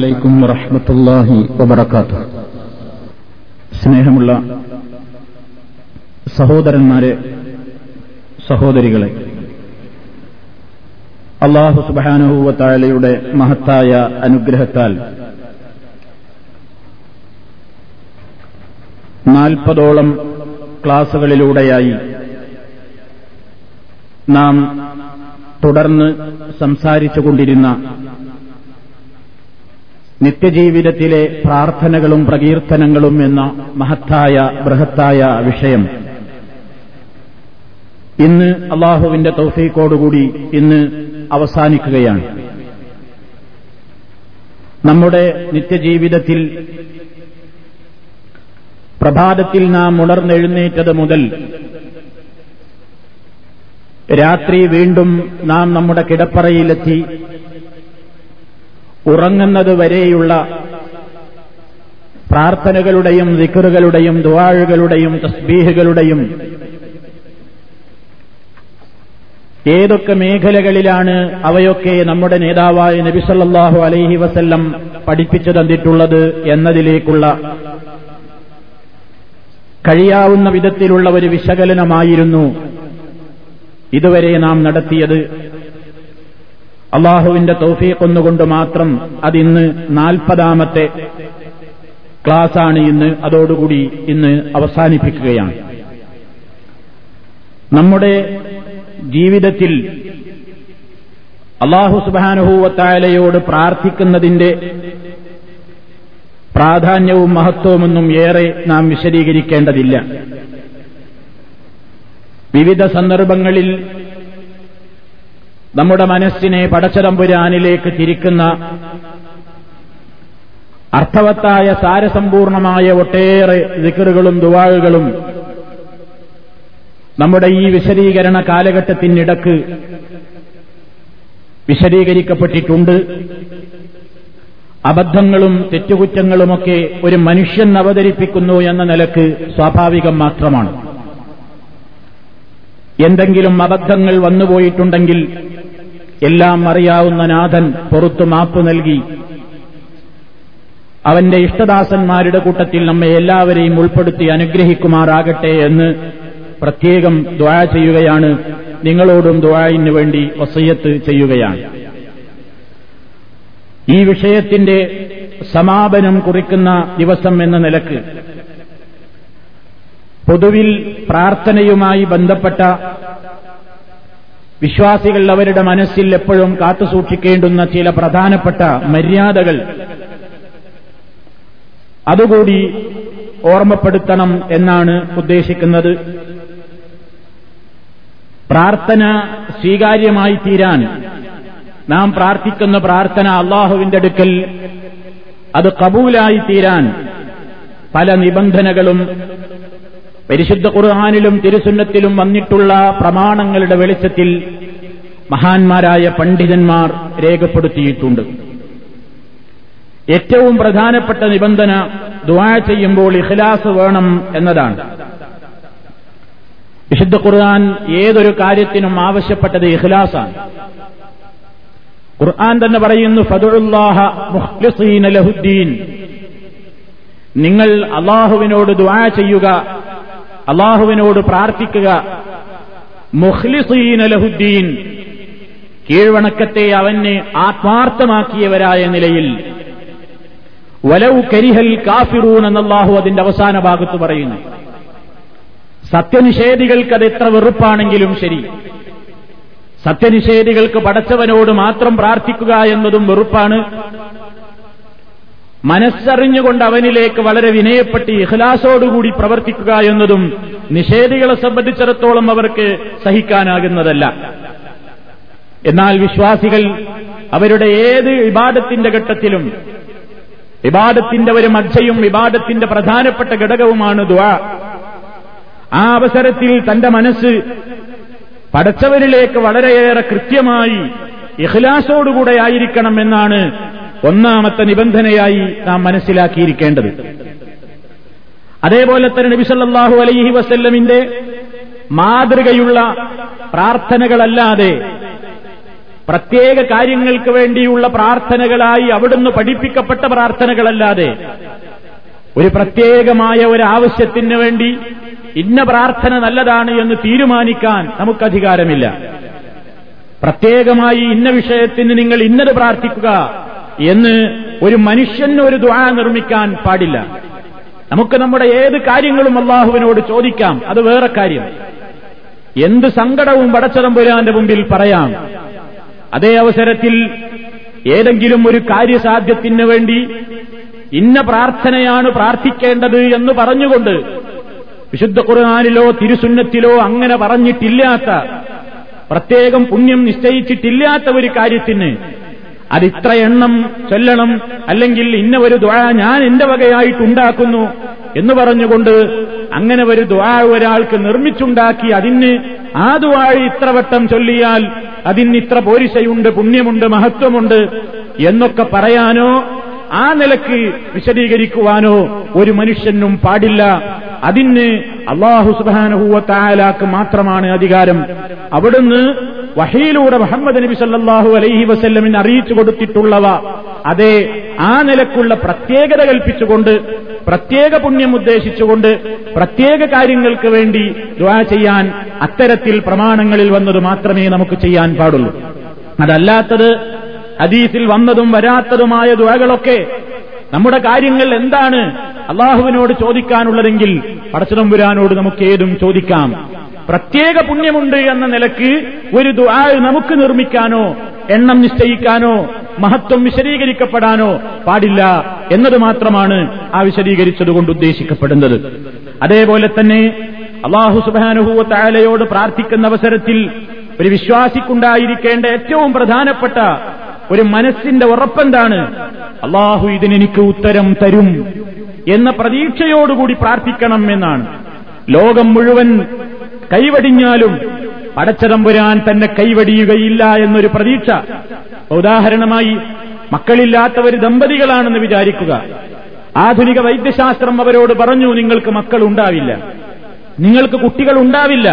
അലൈക്കും വറഹമത്തല്ലാഹി വബർക്കാത്ത സ്നേഹമുള്ള സഹോദരന്മാരെ സഹോദരികളെ അള്ളാഹു സുബാനുഭൂവത്തായാലയുടെ മഹത്തായ അനുഗ്രഹത്താൽ നാൽപ്പതോളം ക്ലാസുകളിലൂടെയായി നാം തുടർന്ന് സംസാരിച്ചുകൊണ്ടിരുന്ന നിത്യജീവിതത്തിലെ പ്രാർത്ഥനകളും പ്രകീർത്തനങ്ങളും എന്ന മഹത്തായ ബൃഹത്തായ വിഷയം. ഇന്ന് അള്ളാഹുവിന്റെ തൗഫീക്കോടുകൂടി ഇന്ന് അവസാനിക്കുകയാണ്. നമ്മുടെ നിത്യജീവിതത്തിൽ പ്രഭാതത്തിൽ നാം ഉണർന്നെഴുന്നേറ്റത് മുതൽ രാത്രി വീണ്ടും നാം നമ്മുടെ കിടപ്പറയിലെത്തി ഉറങ്ങുന്നത് വരെയുള്ള പ്രാർത്ഥനകളുടെയും ദിക്കറുകളുടെയും ദുവാഴുകളുടെയും തസ്ബീഹുകളുടെയും ഏതൊക്കെ മേഖലകളിലാണ് അവയൊക്കെ നമ്മുടെ നേതാവായ നബിസല്ലാഹു അലൈഹി വസല്ലം പഠിപ്പിച്ചു തന്നിട്ടുള്ളത് എന്നതിലേക്കുള്ള കഴിയാവുന്ന വിധത്തിലുള്ള ഒരു വിശകലനമായിരുന്നു ഇതുവരെ നാം നടത്തിയത്. അള്ളാഹുവിന്റെ തൗഫീഖ് ഒന്നുകൊണ്ട് മാത്രം അതിന്ന് നാൽപ്പതാമത്തെ ക്ലാസ്സാണ് ഇന്ന്. അതോടുകൂടി ഇന്ന് അവസാനിപ്പിക്കുകയാണ്. നമ്മുടെ ജീവിതത്തിൽ അള്ളാഹു സുബാനുഭൂവത്തായാലയോട് പ്രാർത്ഥിക്കുന്നതിന്റെ പ്രാധാന്യവും മഹത്വമൊന്നും ഏറെ നാം വിശദീകരിക്കേണ്ടതില്ല. വിവിധ സന്ദർഭങ്ങളിൽ നമ്മുടെ മനസ്സിനെ പടച്ചതമ്പുരാനിലേക്ക് തിരിക്കുന്ന അർത്ഥവത്തായ സാരസമ്പൂർണമായ ഒട്ടേറെ ദിക്കറുകളും ദുവാഴുകളും നമ്മുടെ ഈ വിശദീകരണ കാലഘട്ടത്തിനിടക്ക് വിശദീകരിക്കപ്പെട്ടിട്ടുണ്ട്. അബദ്ധങ്ങളും തെറ്റുകുറ്റങ്ങളുമൊക്കെ ഒരു മനുഷ്യൻ അവതരിപ്പിക്കുന്നു എന്ന നിലയ്ക്ക് സ്വാഭാവികം മാത്രമാണ്. എന്തെങ്കിലും അബദ്ധങ്ങൾ വന്നുപോയിട്ടുണ്ടെങ്കിൽ എല്ലാം അറിയാവുന്ന നാഥൻ പുറത്തു മാപ്പ് നൽകി. അവന്റെ ഇഷ്ടദാസന്മാരുടെ കൂട്ടത്തിൽ നമ്മെ എല്ലാവരെയും ഉൾപ്പെടുത്തി അനുഗ്രഹിക്കുമാറാകട്ടെ എന്ന് പ്രത്യേകം ദ്വാ ചെയ്യുകയാണ്. നിങ്ങളോടും ദ്വായിന് വേണ്ടി വസയ്യത്ത് ചെയ്യുകയാണ്. ഈ വിഷയത്തിന്റെ സമാപനം കുറിക്കുന്ന ദിവസം എന്ന നിലയ്ക്ക് പൊതുവിൽ പ്രാർത്ഥനയുമായി ബന്ധപ്പെട്ട വിശ്വാസികൾ അവരുടെ മനസ്സിൽ എപ്പോഴും കാത്തുസൂക്ഷിക്കേണ്ടുന്ന ചില പ്രധാനപ്പെട്ട മര്യാദകൾ. അതുകൂടി ഓർമ്മപ്പെടുത്തണം എന്നാണ് ഉദ്ദേശിക്കുന്നത്. പ്രാർത്ഥന സ്വീകാര്യമായി തീരാൻ നാം പ്രാർത്ഥിക്കുന്ന പ്രാർത്ഥന അള്ളാഹുവിന്റെ അടുക്കൽ അത് കബൂലായി തീരാൻ പല നിബന്ധനകളും പരിശുദ്ധ ഖുർഹാനിലും തിരുസുന്നത്തിലും വന്നിട്ടുള്ള പ്രമാണങ്ങളുടെ വെളിച്ചത്തിൽ മഹാന്മാരായ പണ്ഡിതന്മാർ രേഖപ്പെടുത്തിയിട്ടുണ്ട്. ഏറ്റവും പ്രധാനപ്പെട്ട നിബന്ധന ദുവാ ചെയ്യുമ്പോൾ ഇഖ്ലാസ് വേണം എന്നതാണ്. വിശുദ്ധ ഖുർആൻ ഏതൊരു കാര്യത്തിനും ആവശ്യപ്പെട്ടത് ഇഖ്ലാസാണ്. ഖുർആൻ തന്നെ പറയുന്നു ഫതുല്ലാഹ ലഹുദ്ദീൻ. നിങ്ങൾ അള്ളാഹുവിനോട് ദുവാ ചെയ്യുക അള്ളാഹുവിനോട് പ്രാർത്ഥിക്കുക. മുഹ്ലിസീൻ അലഹുദ്ദീൻ കീഴ്വണക്കത്തെ അവന് ആത്മാർത്ഥമാക്കിയവരായ നിലയിൽ. വലൗ കരിഹൽ കാഫിറൂൻ എന്നല്ലാഹു അതിന്റെ അവസാന ഭാഗത്ത് പറയുന്നു. സത്യനിഷേധികൾക്ക് അത് എത്ര വെറുപ്പാണെങ്കിലും ശരി. സത്യനിഷേധികൾക്ക് പടച്ചവനോട് മാത്രം പ്രാർത്ഥിക്കുക എന്നതും വെറുപ്പാണ്. മനസ്സറിഞ്ഞുകൊണ്ട് അവനിലേക്ക് വളരെ വിനയപ്പെട്ട് ഇഹ്ലാസോടുകൂടി പ്രവർത്തിക്കുക എന്നതും നിഷേധികളെ സംബന്ധിച്ചിടത്തോളം അവർക്ക് സഹിക്കാനാകുന്നതല്ല. എന്നാൽ വിശ്വാസികൾ അവരുടെ ഏത് വിവാദത്തിന്റെ ഘട്ടത്തിലും വിവാദത്തിന്റെ ഒരു മധ്യയും വിവാദത്തിന്റെ പ്രധാനപ്പെട്ട ഘടകവുമാണ് ദ ആ അവസരത്തിൽ തന്റെ മനസ്സ് പടച്ചവരിലേക്ക് വളരെയേറെ കൃത്യമായി ഇഹ്ലാസോടുകൂടെ ആയിരിക്കണം എന്നാണ് ഒന്നാമത്തെ നിബന്ധനയായി നാം മനസ്സിലാക്കിയിരിക്കേണ്ടത്. അതേപോലെ തന്നെ നബിസല്ലാഹു അലൈഹി വസല്ലമിന്റെ മാതൃകയുള്ള പ്രാർത്ഥനകളല്ലാതെ പ്രത്യേക കാര്യങ്ങൾക്ക് വേണ്ടിയുള്ള പ്രാർത്ഥനകളായി അവിടുന്ന് പഠിപ്പിക്കപ്പെട്ട പ്രാർത്ഥനകളല്ലാതെ ഒരു പ്രത്യേകമായ ഒരു ആവശ്യത്തിന് വേണ്ടി ഇന്ന പ്രാർത്ഥന നല്ലതാണ് എന്ന് തീരുമാനിക്കാൻ നമുക്ക് അധികാരമില്ല പ്രത്യേകമായി ഇന്ന വിഷയത്തിന് നിങ്ങൾ ഇന്നത് പ്രാർത്ഥിക്കുക എന്ന് ഒരു മനുഷ്യന് ഒരു ദുആ നിർമ്മിക്കാൻ പാടില്ല. നമുക്ക് നമ്മുടെ ഏത് കാര്യങ്ങളും അള്ളാഹുവിനോട് ചോദിക്കാം. അത് വേറെ കാര്യം. എന്ത് സങ്കടവും പടച്ചതമ്പുരാന്റെ മുമ്പിൽ പറയാം. അതേ അവസരത്തിൽ ഏതെങ്കിലും ഒരു കാര്യസാധ്യത്തിന് വേണ്ടി ഇന്ന പ്രാർത്ഥനയാണ് പ്രാർത്ഥിക്കേണ്ടത് എന്ന് പറഞ്ഞുകൊണ്ട് വിശുദ്ധ ഖുർആാനിലോ തിരുസുന്നത്തിലോ അങ്ങനെ പറഞ്ഞിട്ടില്ലാത്ത പ്രത്യേകം പുണ്യം നിശ്ചയിച്ചിട്ടില്ലാത്ത ഒരു കാര്യത്തിന് അതിത്ര എണ്ണം ചൊല്ലണം. അല്ലെങ്കിൽ ഇന്ന ഒരു ദ്വാ ഞാൻ എന്റെ വകയായിട്ടുണ്ടാക്കുന്നു എന്ന് പറഞ്ഞുകൊണ്ട് അങ്ങനെ ഒരു ദ്വാ ഒരാൾക്ക് നിർമ്മിച്ചുണ്ടാക്കി അതിന് ആ ദ്വാഴി ഇത്ര വട്ടം ചൊല്ലിയാൽ അതിന് ഇത്ര പോരിശയുണ്ട് പുണ്യമുണ്ട് മഹത്വമുണ്ട് എന്നൊക്കെ പറയാനോ ആ നിലയ്ക്ക് വിശദീകരിക്കുവാനോ ഒരു മനുഷ്യനും പാടില്ല. അതിന് അള്ളാഹു സുബാനഹുവത്തായാലാക്ക് മാത്രമാണ് അധികാരം. അവിടുന്ന് വഹയിലൂടെ മുഹമ്മദ് നബി സല്ലാഹു അലൈഹി വസല്ലമിന് അറിയിച്ചു കൊടുത്തിട്ടുള്ളവ. അതെ ആ നിലക്കുള്ള പ്രത്യേകത കൽപ്പിച്ചുകൊണ്ട് പ്രത്യേക പുണ്യം ഉദ്ദേശിച്ചുകൊണ്ട് പ്രത്യേക കാര്യങ്ങൾക്ക് വേണ്ടി ദ്വാ ചെയ്യാൻ അത്തരത്തിൽ പ്രമാണങ്ങളിൽ വന്നത് മാത്രമേ നമുക്ക് ചെയ്യാൻ പാടുള്ളൂ. അതല്ലാത്തത് ഹദീസിൽ വന്നതും വരാത്തതുമായ ദുഴകളൊക്കെ നമ്മുടെ കാര്യങ്ങൾ എന്താണ് അള്ളാഹുവിനോട് ചോദിക്കാനുള്ളതെങ്കിൽ പടച്ചതമ്പുരാനോട് നമുക്ക് ഏതും ചോദിക്കാം. പ്രത്യേക പുണ്യമുണ്ട് എന്ന നിലയ്ക്ക് ഒരു ദുആ നമുക്ക് നിർമ്മിക്കാനോ എണ്ണം നിശ്ചയിക്കാനോ മഹത്വം വിശദീകരിക്കപ്പെടാനോ പാടില്ല എന്നത് മാത്രമാണ് ആ വിശദീകരിച്ചതുകൊണ്ട് ഉദ്ദേശിക്കപ്പെടുന്നത്. അതേപോലെ തന്നെ അള്ളാഹു സുബാനുഹൂവ താലയോട് പ്രാർത്ഥിക്കുന്ന അവസരത്തിൽ ഒരു വിശ്വാസിക്കുണ്ടായിരിക്കേണ്ട ഏറ്റവും പ്രധാനപ്പെട്ട ഒരു മനസ്സിന്റെ ഉറപ്പെന്താണ്? അള്ളാഹു ഇതിനെനിക്ക് ഉത്തരം തരും എന്ന പ്രതീക്ഷയോടുകൂടി പ്രാർത്ഥിക്കണം എന്നാണ്. ലോകം മുഴുവൻ കൈവടിഞ്ഞാലും പടച്ചതമ്പുരാൻ തന്നെ കൈവടിയുകയില്ല എന്നൊരു പ്രതീക്ഷ. ഉദാഹരണമായി മക്കളില്ലാത്ത മക്കളില്ലാത്തവർ ദമ്പതികളാണെന്ന് വിചാരിക്കുക. ആധുനിക വൈദ്യശാസ്ത്രം അവരോട് പറഞ്ഞു നിങ്ങൾക്ക് മക്കൾ ഉണ്ടാവില്ല നിങ്ങൾക്ക് കുട്ടികൾ ഉണ്ടാവില്ല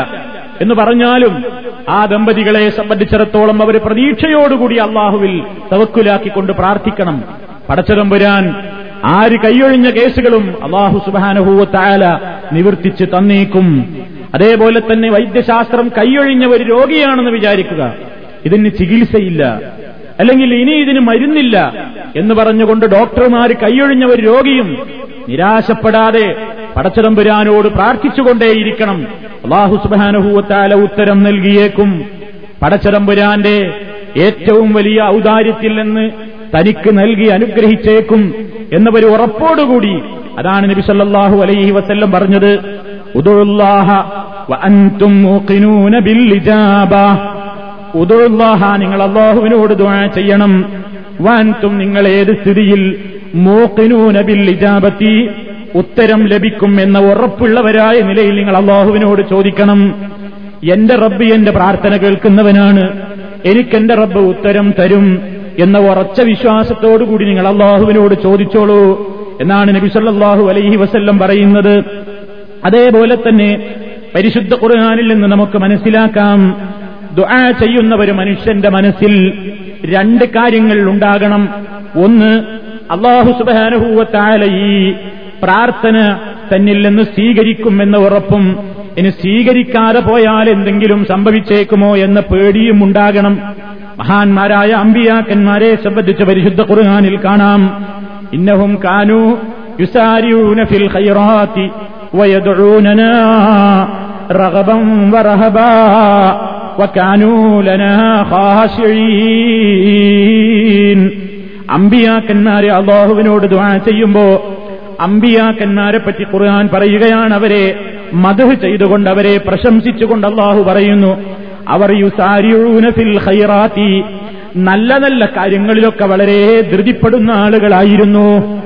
എന്ന് പറഞ്ഞാലും ആ ദമ്പതികളെ സംബന്ധിച്ചിടത്തോളം അവർ പ്രതീക്ഷയോടുകൂടി അള്ളാഹുവിൽ തവക്കുലാക്കിക്കൊണ്ട് പ്രാർത്ഥിക്കണം. പടച്ചതമ്പുരാൻ ആര് കൈയൊഴിഞ്ഞ കേസുകളും അള്ളാഹു സുബാനഹൂവത്തായാല നിവർത്തിച്ച് തന്നേക്കും. അതേപോലെ തന്നെ വൈദ്യശാസ്ത്രം കൈയൊഴിഞ്ഞ ഒരു രോഗിയാണെന്ന് വിചാരിക്കുക. ഇതിന് ചികിത്സയില്ല. അല്ലെങ്കിൽ ഇനി ഇതിന് മരുന്നില്ല എന്ന് പറഞ്ഞുകൊണ്ട് ഡോക്ടർമാർ കൈയൊഴിഞ്ഞ ഒരു രോഗിയും നിരാശപ്പെടാതെ പടച്ചതമ്പുരാനോട് പ്രാർത്ഥിച്ചുകൊണ്ടേയിരിക്കണം. അള്ളാഹു സുബാനഹൂവത്താല ഉത്തരം നൽകിയേക്കും. പടച്ചതമ്പുരാന്റെ ഏറ്റവും വലിയ ഔദാര്യത്തിൽ നിന്ന് തനിക്ക് നൽകി അനുഗ്രഹിച്ചേക്കും എന്നൊരു ഉറപ്പോടുകൂടി. അതാണ് നബി സല്ലല്ലാഹു അലൈഹി വസ്ല്ലം പറഞ്ഞത്. നിങ്ങൾ അള്ളാഹുവിനോട് ദുആ ചെയ്യണം. വഅൻതും നിങ്ങൾ ഏത് സ്ഥിതിയിൽ മൂഖിനൂന ബിൽ ഇജാബത്തി? ഉത്തരം ലഭിക്കും എന്ന ഉറപ്പുള്ളവരായ നിലയിൽ നിങ്ങൾ അള്ളാഹുവിനോട് ചോദിക്കണം. എന്റെ റബ്ബ് എന്റെ പ്രാർത്ഥന കേൾക്കുന്നവനാണ്. എനിക്കെന്റെ റബ്ബ് ഉത്തരം തരും എന്ന ഉറച്ച വിശ്വാസത്തോടുകൂടി നിങ്ങൾ അള്ളാഹുവിനോട് ചോദിച്ചോളൂ എന്നാണ് നബി സല്ലല്ലാഹു അലൈഹി വസല്ലം പറയുന്നത്. അതേപോലെ തന്നെ പരിശുദ്ധ ഖുർആനിൽ നിന്ന് നമുക്ക് മനസ്സിലാക്കാം. ദുആ ചെയ്യുന്ന ഒരു മനുഷ്യന്റെ മനസ്സിൽ രണ്ട് കാര്യങ്ങൾ ഉണ്ടാകണം. ഒന്ന് അള്ളാഹു സുബാനുഭൂവത്തായ ഈ പ്രാർത്ഥന തന്നിൽ നിന്ന് സ്വീകരിക്കുമെന്ന ഉറപ്പും ഇനി സ്വീകരിക്കാതെ പോയാൽ എന്തെങ്കിലും സംഭവിച്ചേക്കുമോ എന്ന പേടിയും ഉണ്ടാകണം. മഹാന്മാരായ അമ്പിയാക്കന്മാരെ സംബന്ധിച്ച പരിശുദ്ധ ഖുർആനിൽ കാണാം. ഇന്നഹും കാനു യുസാരിയൂന ഫിൽ ഖൈറാത്തി ലനാ ഖാശിഈൻ അമ്പിയാക്കന്മാരെ അള്ളാഹുവിനോട് ദുആ ചെയ്യുമ്പോ അമ്പിയാക്കന്മാരെ പറ്റി ഖുർആൻ പറയുകയാണ് അവരെ മധു ചെയ്തുകൊണ്ട് അവരെ പ്രശംസിച്ചുകൊണ്ട് അള്ളാഹു പറയുന്നു അവർ യുസാരിയൂന ഫിൽ ഖൈറാത്തി. നല്ല നല്ല കാര്യങ്ങളിലൊക്കെ വളരെ ധൃതിപ്പെടുന്ന ആളുകളായിരുന്നു.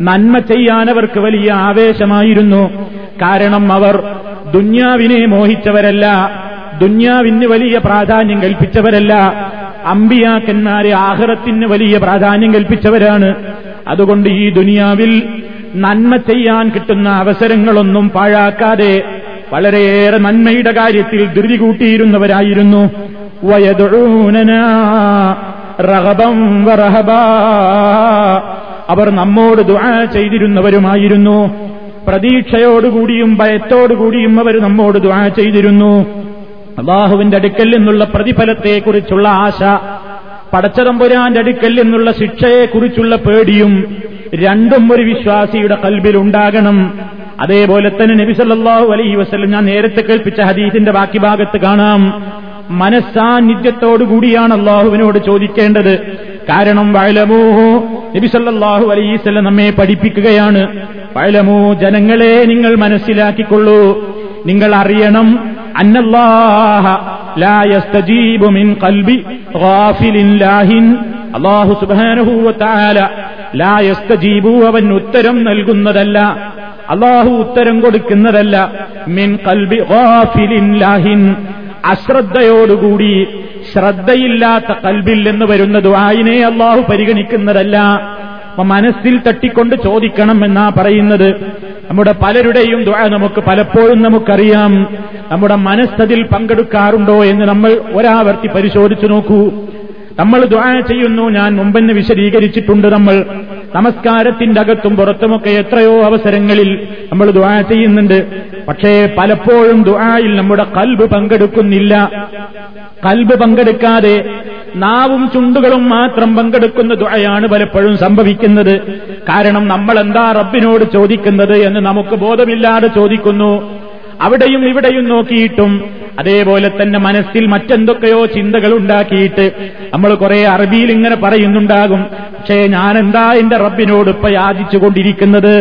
നന്മ ചെയ്യാൻ അവർക്ക് വലിയ ആവേശമായിരുന്നു. കാരണം അവർ ദുന്യാവിനെ മോഹിച്ചവരല്ല ദുന്യാവിന് വലിയ പ്രാധാന്യം കൽപ്പിച്ചവരല്ല അമ്പിയാക്കന്മാരെ ആഹ്റത്തിന് വലിയ പ്രാധാന്യം കൽപ്പിച്ചവരാണ്. അതുകൊണ്ട് ഈ ദുനിയാവിൽ നന്മ ചെയ്യാൻ കിട്ടുന്ന അവസരങ്ങളൊന്നും പാഴാക്കാതെ വളരെയേറെ നന്മയുടെ കാര്യത്തിൽ ധൃതി കൂട്ടിയിരുന്നവരായിരുന്നു. വറഹബാ അവർ നമ്മോട് ദുആ ചെയ്തിരുന്നവരുമായിരുന്നു. പ്രതീക്ഷയോടുകൂടിയും ഭയത്തോടുകൂടിയും അവർ നമ്മോട് ദുആ ചെയ്തിരുന്നു. അള്ളാഹുവിന്റെ അടുക്കൽ നിന്നുള്ള പ്രതിഫലത്തെക്കുറിച്ചുള്ള ആശ പടച്ചതമ്പുരാന്റെ അടുക്കൽ നിന്നുള്ള ശിക്ഷയെക്കുറിച്ചുള്ള പേടിയും രണ്ടും ഒരു വിശ്വാസിയുടെ കൽബിൽ ഉണ്ടാകണം. അതേപോലെ തന്നെ നബി സല്ലല്ലാഹു അലൈഹി വസല്ലം ഞാൻ നേരത്തെ കേൾപ്പിച്ച ഹദീസിന്റെ ബാക്കി ഭാഗത്ത് കാണാം. മനസ്സാന്നിധ്യത്തോടുകൂടിയാണ് അള്ളാഹുവിനോട് ചോദിക്കേണ്ടത്. കാരണം വയലമോഹോ നബിസല്ലാഹു വസല്ലം നമ്മെ പഠിപ്പിക്കുകയാണ്. വയലമോ ജനങ്ങളെ നിങ്ങൾ മനസ്സിലാക്കിക്കൊള്ളൂ. നിങ്ങൾ അറിയണം അന്നല്ലാഹ ലാ മിൻ കൽബി ഗാഫിലിൻ ലാഹിൻ. അല്ലാഹു സുബ്ഹാനഹു വ തആല ലാ യസ്തജീബു അവൻ ഉത്തരം നൽകുന്നതല്ല. അള്ളാഹു ഉത്തരം കൊടുക്കുന്നതല്ല. മിൻ കൽബി ലാഹിൻ. അശ്രദ്ധയോടുകൂടി ശ്രദ്ധയില്ലാത്ത കൽബിൽ എന്ന് വരുന്ന ദുആയിനെ അള്ളാഹു പരിഗണിക്കുന്നതല്ല. അപ്പൊ മനസ്സിൽ തട്ടിക്കൊണ്ട് ചോദിക്കണം എന്നാ പറയുന്നത്. നമ്മുടെ പലരുടെയും ദുആ നമുക്ക് പലപ്പോഴും നമുക്കറിയാം. നമ്മുടെ മനസ്സതിൽ പങ്കെടുക്കാറുണ്ടോ എന്ന് നമ്മൾ ഒരാവർത്തി പരിശോധിച്ചു നോക്കൂ. നമ്മൾ ദ്വാ ചെയ്യുന്നു. ഞാൻ മുമ്പെന്ന് വിശദീകരിച്ചിട്ടുണ്ട് നമ്മൾ. നമസ്കാരത്തിന്റെ അകത്തും പുറത്തുമൊക്കെ എത്രയോ അവസരങ്ങളിൽ നമ്മൾ ദ്വാ ചെയ്യുന്നുണ്ട്. പക്ഷേ പലപ്പോഴും ദ്വായിൽ നമ്മുടെ കൽബ് പങ്കെടുക്കുന്നില്ല. കൽബ് പങ്കെടുക്കാതെ നാവും ചുണ്ടുകളും മാത്രം പങ്കെടുക്കുന്ന ദ്വയാണ് പലപ്പോഴും സംഭവിക്കുന്നത്. കാരണം നമ്മൾ എന്താ റബ്ബിനോട് ചോദിക്കുന്നത് എന്ന് നമുക്ക് ബോധമില്ലാതെ ചോദിക്കുന്നു. അവിടെയും ഇവിടെയും നോക്കിയിട്ടും അതേപോലെ തന്നെ മനസ്സിൽ മറ്റെന്തൊക്കെയോ ചിന്തകൾ ഉണ്ടാക്കിയിട്ട് നമ്മൾ കുറെ അറബിയിൽ ഇങ്ങനെ പറയുന്നുണ്ടാകും. പക്ഷേ ഞാനെന്താ എന്റെ റബ്ബിനോട് ഇപ്പൊ യാചിച്ചുകൊണ്ടിരിക്കുന്നത്?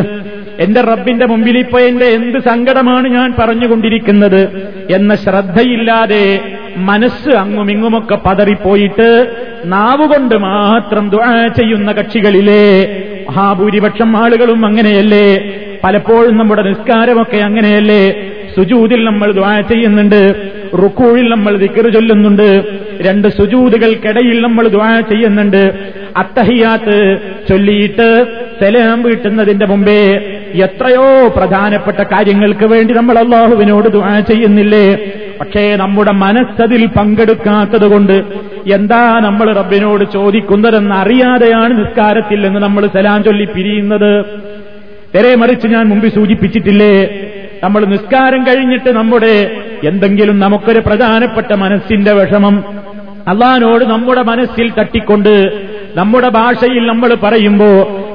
എന്റെ റബ്ബിന്റെ മുമ്പിൽ ഇപ്പൊ എന്റെ എന്ത് സങ്കടമാണ് ഞാൻ പറഞ്ഞുകൊണ്ടിരിക്കുന്നത്? എന്ന ശ്രദ്ധയില്ലാതെ മനസ്സ് അങ്ങും ഇങ്ങുമൊക്കെ പതറിപ്പോയിട്ട് നാവുകൊണ്ട് മാത്രം ദുആ ചെയ്യുന്ന കക്ഷികളിലെ മഹാഭൂരിപക്ഷം ആളുകളും അങ്ങനെയല്ലേ? പലപ്പോഴും നമ്മുടെ നിസ്കാരമൊക്കെ അങ്ങനെയല്ലേ? സുജൂതിൽ നമ്മൾ ദ്വാ ചെയ്യുന്നുണ്ട്. റുക്കൂഴിൽ നമ്മൾ ദിക്കറ് ചൊല്ലുന്നുണ്ട്. രണ്ട് സുജൂതുകൾക്കിടയിൽ നമ്മൾ ദ്വാ ചെയ്യുന്നുണ്ട്. അത്തഹിയാത്ത് ചൊല്ലിയിട്ട് സലാം വീട്ടുന്നതിന്റെ മുമ്പേ എത്രയോ പ്രധാനപ്പെട്ട കാര്യങ്ങൾക്ക് വേണ്ടി നമ്മൾ അള്ളാഹുവിനോട് ദ്വാ ചെയ്യുന്നില്ലേ? പക്ഷേ നമ്മുടെ മനസ്സതിൽ പങ്കെടുക്കാത്തത് കൊണ്ട് എന്താ നമ്മൾ റബ്ബിനോട് ചോദിക്കുന്നതെന്ന് അറിയാതെയാണ് നിസ്കാരത്തിൽ നമ്മൾ സലാം ചൊല്ലി പിരിയുന്നത്. തെരെ മറിച്ച് ഞാൻ മുമ്പ് സൂചിപ്പിച്ചിട്ടില്ലേ? നമ്മൾ നിസ്കാരം കഴിഞ്ഞിട്ട് നമ്മുടെ എന്തെങ്കിലും നമുക്കൊരു പ്രധാനപ്പെട്ട മനസ്സിന്റെ വിഷമം അള്ളഹാനോട് നമ്മുടെ മനസ്സിൽ തട്ടിക്കൊണ്ട് നമ്മുടെ ഭാഷയിൽ നമ്മൾ പറയുമ്പോ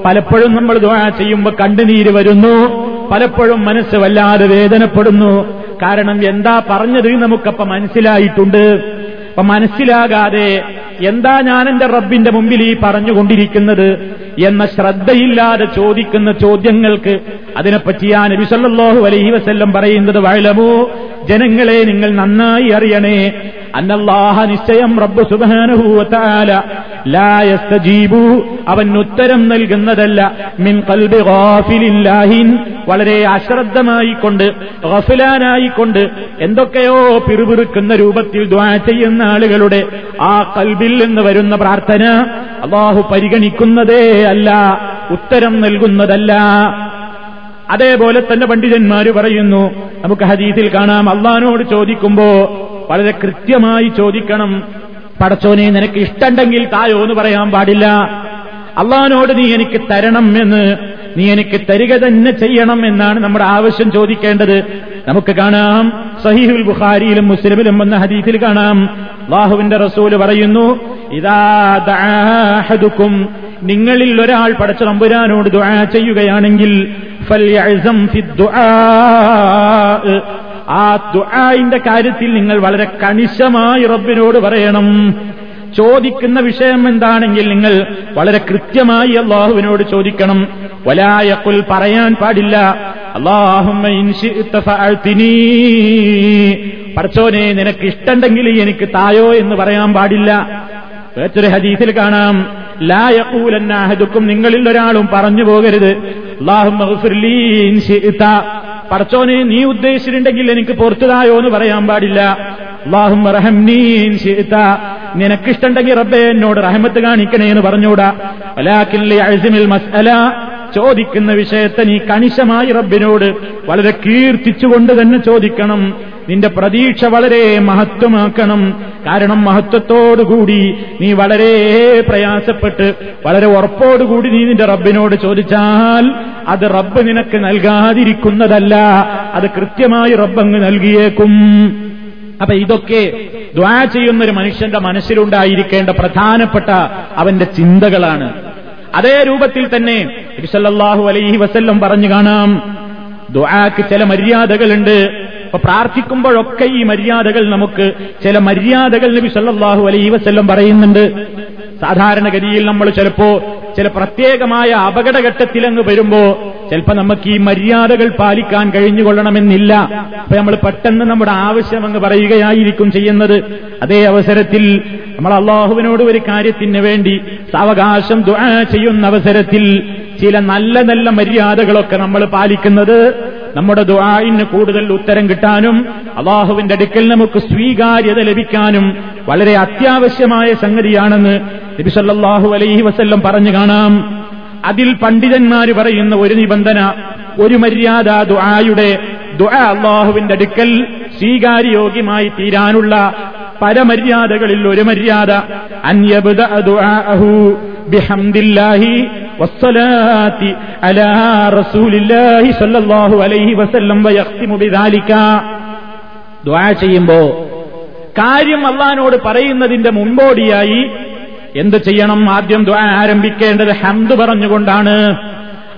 പലപ്പോഴും നമ്മൾ ദ്വാ ചെയ്യുമ്പോ കണ്ണുനീര് വരുന്നു. പലപ്പോഴും മനസ്സ് വല്ലാതെ വേദനപ്പെടുന്നു. കാരണം എന്താ പറഞ്ഞത് നമുക്കപ്പൊ മനസ്സിലായിട്ടുണ്ട്. അപ്പൊ മനസ്സിലാകാതെ എന്താ ഞാൻ എന്റെ റബ്ബിന്റെ മുമ്പിൽ ഈ പറഞ്ഞുകൊണ്ടിരിക്കുന്നത്? എന്ന ശ്രദ്ധയില്ലാതെ ചോദിക്കുന്ന ചോദ്യങ്ങൾക്ക് അതിനെപ്പറ്റിയാ ആ നബി സല്ലല്ലാഹു അലൈഹി വസല്ലം പറയുന്നത് വഴലമോ ജനങ്ങളെ നിങ്ങൾ നന്നായി അറിയണേ. അന്നല്ലാഹ നിശ്ചയം റബ്ബ് സുബ്ഹാനഹു വതആല ലാ യസ്തജീബു. അവൻ ഉത്തരം നൽകുന്നതല്ല. മിൻ ഖൽബി ഗാഫിലില്ലാഹിൻ. വളരെ അശ്രദ്ധമായിക്കൊണ്ട് ഗഫിലാനായിക്കൊണ്ട് എന്തൊക്കെയോ പിറുപിറുക്കുന്ന രൂപത്തിൽ ദ്വാ ചെയ്യുന്ന ആളുകളുടെ ആ കൽബിൽ നിന്ന് വരുന്ന പ്രാർത്ഥന അള്ളാഹു പരിഗണിക്കുന്നതേ അല്ല ഉത്തരം നൽകുന്നതല്ല. അതേപോലെ തന്നെ പണ്ഡിതന്മാര് പറയുന്നു നമുക്ക് ഹദീസിൽ കാണാം അള്ളഹാനോട് ചോദിക്കുമ്പോ വളരെ കൃത്യമായി ചോദിക്കണം. പടച്ചോനെ നിനക്ക് ഇഷ്ടമുണ്ടെങ്കിൽ തായോ എന്ന് പറയാൻ പാടില്ല. അള്ളഹാനോട് നീ എനിക്ക് തരണം എന്ന് നീ എനിക്ക് തരിക തന്നെ ചെയ്യണം എന്നാണ് നമ്മുടെ ആവശ്യം ചോദിക്കേണ്ടത്. നമുക്ക് കാണാം. സഹീഹുൽ ബുഖാരിയിലും മുസ്ലിമിലും വന്ന ഹദീസിൽ കാണാം. അള്ളാഹുവിന്റെ റസൂൽ പറയുന്നു ഇതാ ദഅഹദുക്കും നിങ്ങളിൽ ഒരാൾ പടച്ച നമ്പുരാനോട് ദുആ ചെയ്യുകയാണെങ്കിൽ ആ ദുആയിന്റെ കാര്യത്തിൽ നിങ്ങൾ വളരെ കണിശമായി റബ്ബിനോട് പറയണം. ചോദിക്കുന്ന വിഷയം എന്താണെങ്കിൽ നിങ്ങൾ വളരെ കൃത്യമായി അള്ളാഹുവിനോട് ചോദിക്കണം. വലായക്കുൽ പറയാൻ പാടില്ല. അള്ളാഹുമ്മ പറച്ചോനെ നിനക്ക് ഇഷ്ടണ്ടെങ്കിൽ എനിക്ക് തായോ എന്ന് പറയാൻ പാടില്ല. വേറൊരു ഹദീസിൽ കാണാം. ലായക്കൂലന്നാഹദുക്കും നിങ്ങളിൽ ഒരാളും പറഞ്ഞു പോകരുത്. പടച്ചോനെ നീ ഉദ്ദേശിച്ചിട്ടുണ്ടെങ്കിൽ എനിക്ക് പുറത്തുതായോ എന്ന് പറയാൻ പാടില്ല. നിനക്കിഷ്ടണ്ടെങ്കിൽ റബ്ബെ എന്നോട് റഹമത്ത് കാണിക്കണേ എന്ന് പറഞ്ഞൂടാ മസ്അല. ചോദിക്കുന്ന വിഷയത്തെ നീ കണിശമായി റബ്ബിനോട് വളരെ കീർത്തിച്ചുകൊണ്ട് തന്നെ ചോദിക്കണം. നിന്റെ പ്രതീക്ഷ വളരെ മഹത്വമാക്കണം. കാരണം മഹത്വത്തോടുകൂടി നീ വളരെ പ്രയാസപ്പെട്ട് വളരെ ഉറപ്പോടുകൂടി നീ നിന്റെ റബ്ബിനോട് ചോദിച്ചാൽ അത് റബ്ബ് നിനക്ക് നൽകാതിരിക്കുന്നതല്ല അത് കൃത്യമായി റബ്ബങ്ങ് നൽകിയേക്കും. അപ്പൊ ഇതൊക്കെ ദ്വാ ചെയ്യുന്ന ഒരു മനുഷ്യന്റെ മനസ്സിലുണ്ടായിരിക്കേണ്ട പ്രധാനപ്പെട്ട അവന്റെ ചിന്തകളാണ്. അതേ രൂപത്തിൽ തന്നെ അലൈഹി വസല്ലം പറഞ്ഞു കാണാം ദ്വാക്ക് ചില മര്യാദകളുണ്ട്. അപ്പൊ പ്രാർത്ഥിക്കുമ്പോഴൊക്കെ ഈ മര്യാദകൾ നമുക്ക് ചില മര്യാദകൾ നബി സല്ലാഹു അലൈ വസ്ല്ലം പറയുന്നുണ്ട്. സാധാരണഗതിയിൽ നമ്മൾ ചിലപ്പോ ചില പ്രത്യേകമായ അപകടഘട്ടത്തിലങ്ങ് വരുമ്പോ ചിലപ്പോ നമുക്ക് ഈ മര്യാദകൾ പാലിക്കാൻ കഴിഞ്ഞുകൊള്ളണമെന്നില്ല. അപ്പൊ നമ്മൾ പെട്ടെന്ന് നമ്മുടെ ആവശ്യം അങ്ങ് പറയുകയായിരിക്കും ചെയ്യുന്നത്. അതേ അവസരത്തിൽ നമ്മൾ അള്ളാഹുവിനോട് ഒരു കാര്യത്തിന് വേണ്ടി സാവകാശം ചെയ്യുന്ന അവസരത്തിൽ ചില നല്ല നല്ല മര്യാദകളൊക്കെ നമ്മൾ പാലിക്കുന്നത്. നമ്മുടെ ദുആഇന് കൂടുതൽ ഉത്തരം കിട്ടാനും അള്ളാഹുവിന്റെ അടുക്കൽ നമുക്ക് സ്വീകാര്യത ലഭിക്കാനും വളരെ അത്യാവശ്യമായ സംഗതിയാണെന്ന് നബിസല്ലാഹു അലൈഹി വസല്ലം പറഞ്ഞു കാണാം. അതിൽ പണ്ഡിതന്മാര് പറയുന്ന ഒരു നിബന്ധന ഒരു മര്യാദ ദുആയുടെ ദുആ അള്ളാഹുവിന്റെ അടുക്കൽ സ്വീകാര്യയോഗ്യമായി തീരാനുള്ള പരമര്യാദകളിൽ ഒരു മര്യാദ. അന്യബുദ ദുആഹു ബിഹംദില്ലാഹി വസ്സലാത്തി അലാ റസൂലില്ലാഹി സല്ലല്ലാഹു അലൈഹി വസല്ലം വയഖ്തിമു ബിദാലിക. ദുആ ചെയ്യുമ്പോൾ കാര്യം അള്ളഹാനോട് പറയുന്നതിന്റെ മുമ്പോടിയായി എന്ത് ചെയ്യണം? ആദ്യം ദ്വാ ആരംഭിക്കേണ്ടത് ഹംദ് പറഞ്ഞുകൊണ്ടാണ്.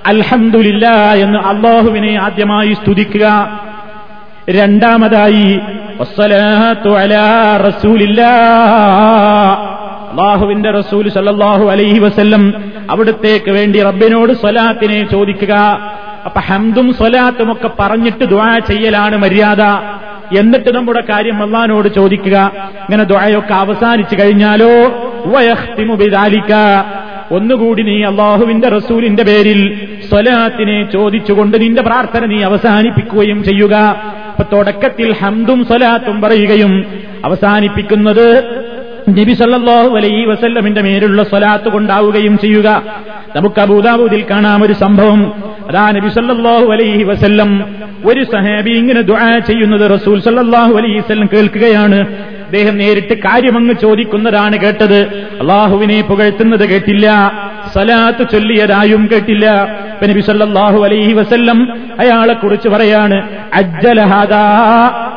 അൽഹംദുലില്ല എന്ന് അള്ളാഹുവിനെ ആദ്യമായി സ്തുതിക്കുക. രണ്ടാമതായി വസ്സലാത്തു അലാ റസൂലില്ലാ അള്ളാഹുവിന്റെ റസൂൽ സല്ലാഹു അലൈഹി വസ്ല്ലം അവിടത്തേക്ക് വേണ്ടി റബ്ബിനോട് സ്വലാത്തിനെ ചോദിക്കുക. അപ്പൊ ഹംദും സ്വലാത്തും ഒക്കെ പറഞ്ഞിട്ട് ദുആ ചെയ്യലാണ് മര്യാദ. എന്നിട്ട് നമ്മുടെ കാര്യം അള്ളഹാനോട് ചോദിക്കുക. ഇങ്ങനെ ദുആയൊക്കെ അവസാനിച്ചു കഴിഞ്ഞാലോ? വയഹ്തിമുബിദാലിക്ക ഒന്നുകൂടി നീ അള്ളാഹുവിന്റെ റസൂലിന്റെ പേരിൽ സ്വലാത്തിനെ ചോദിച്ചുകൊണ്ട് നിന്റെ പ്രാർത്ഥന നീ അവസാനിപ്പിക്കുകയും ചെയ്യുക. അപ്പൊ തുടക്കത്തിൽ ഹംദും സ്വലാത്തും പറയുകയും അവസാനിപ്പിക്കുന്നത് നബി സല്ലാഹു അലൈ വസല്ലമിന്റെ മേലുള്ള സ്വലാത്ത് കൊണ്ടാവുകയും ചെയ്യുക. നമുക്ക് അബൂദാബൂദിൽ കാണാം ഒരു സംഭവം. അതാ നബി സല്ലാഹു അലൈഹി വസല്ലം ഒരു സഹാബി ഇങ്ങനെ ദുആ ചെയ്യുന്നത് റസൂൽ സല്ലാഹു അലൈഹി വസല്ലം കേൾക്കുകയാണ്. അദ്ദേഹം നേരിട്ട് കാര്യമങ്ങ് ചോദിക്കുന്നതാണ് കേട്ടത്. അള്ളാഹുവിനെ പുകഴ്ത്തുന്നത് കേട്ടില്ല. സലാത്ത് ചൊല്ലിയതായും കേട്ടില്ല. നബി സല്ലാഹു അലൈഹി വസല്ലം അയാളെ കുറിച്ച് പറയാണ് അജ്ജലഹാദാ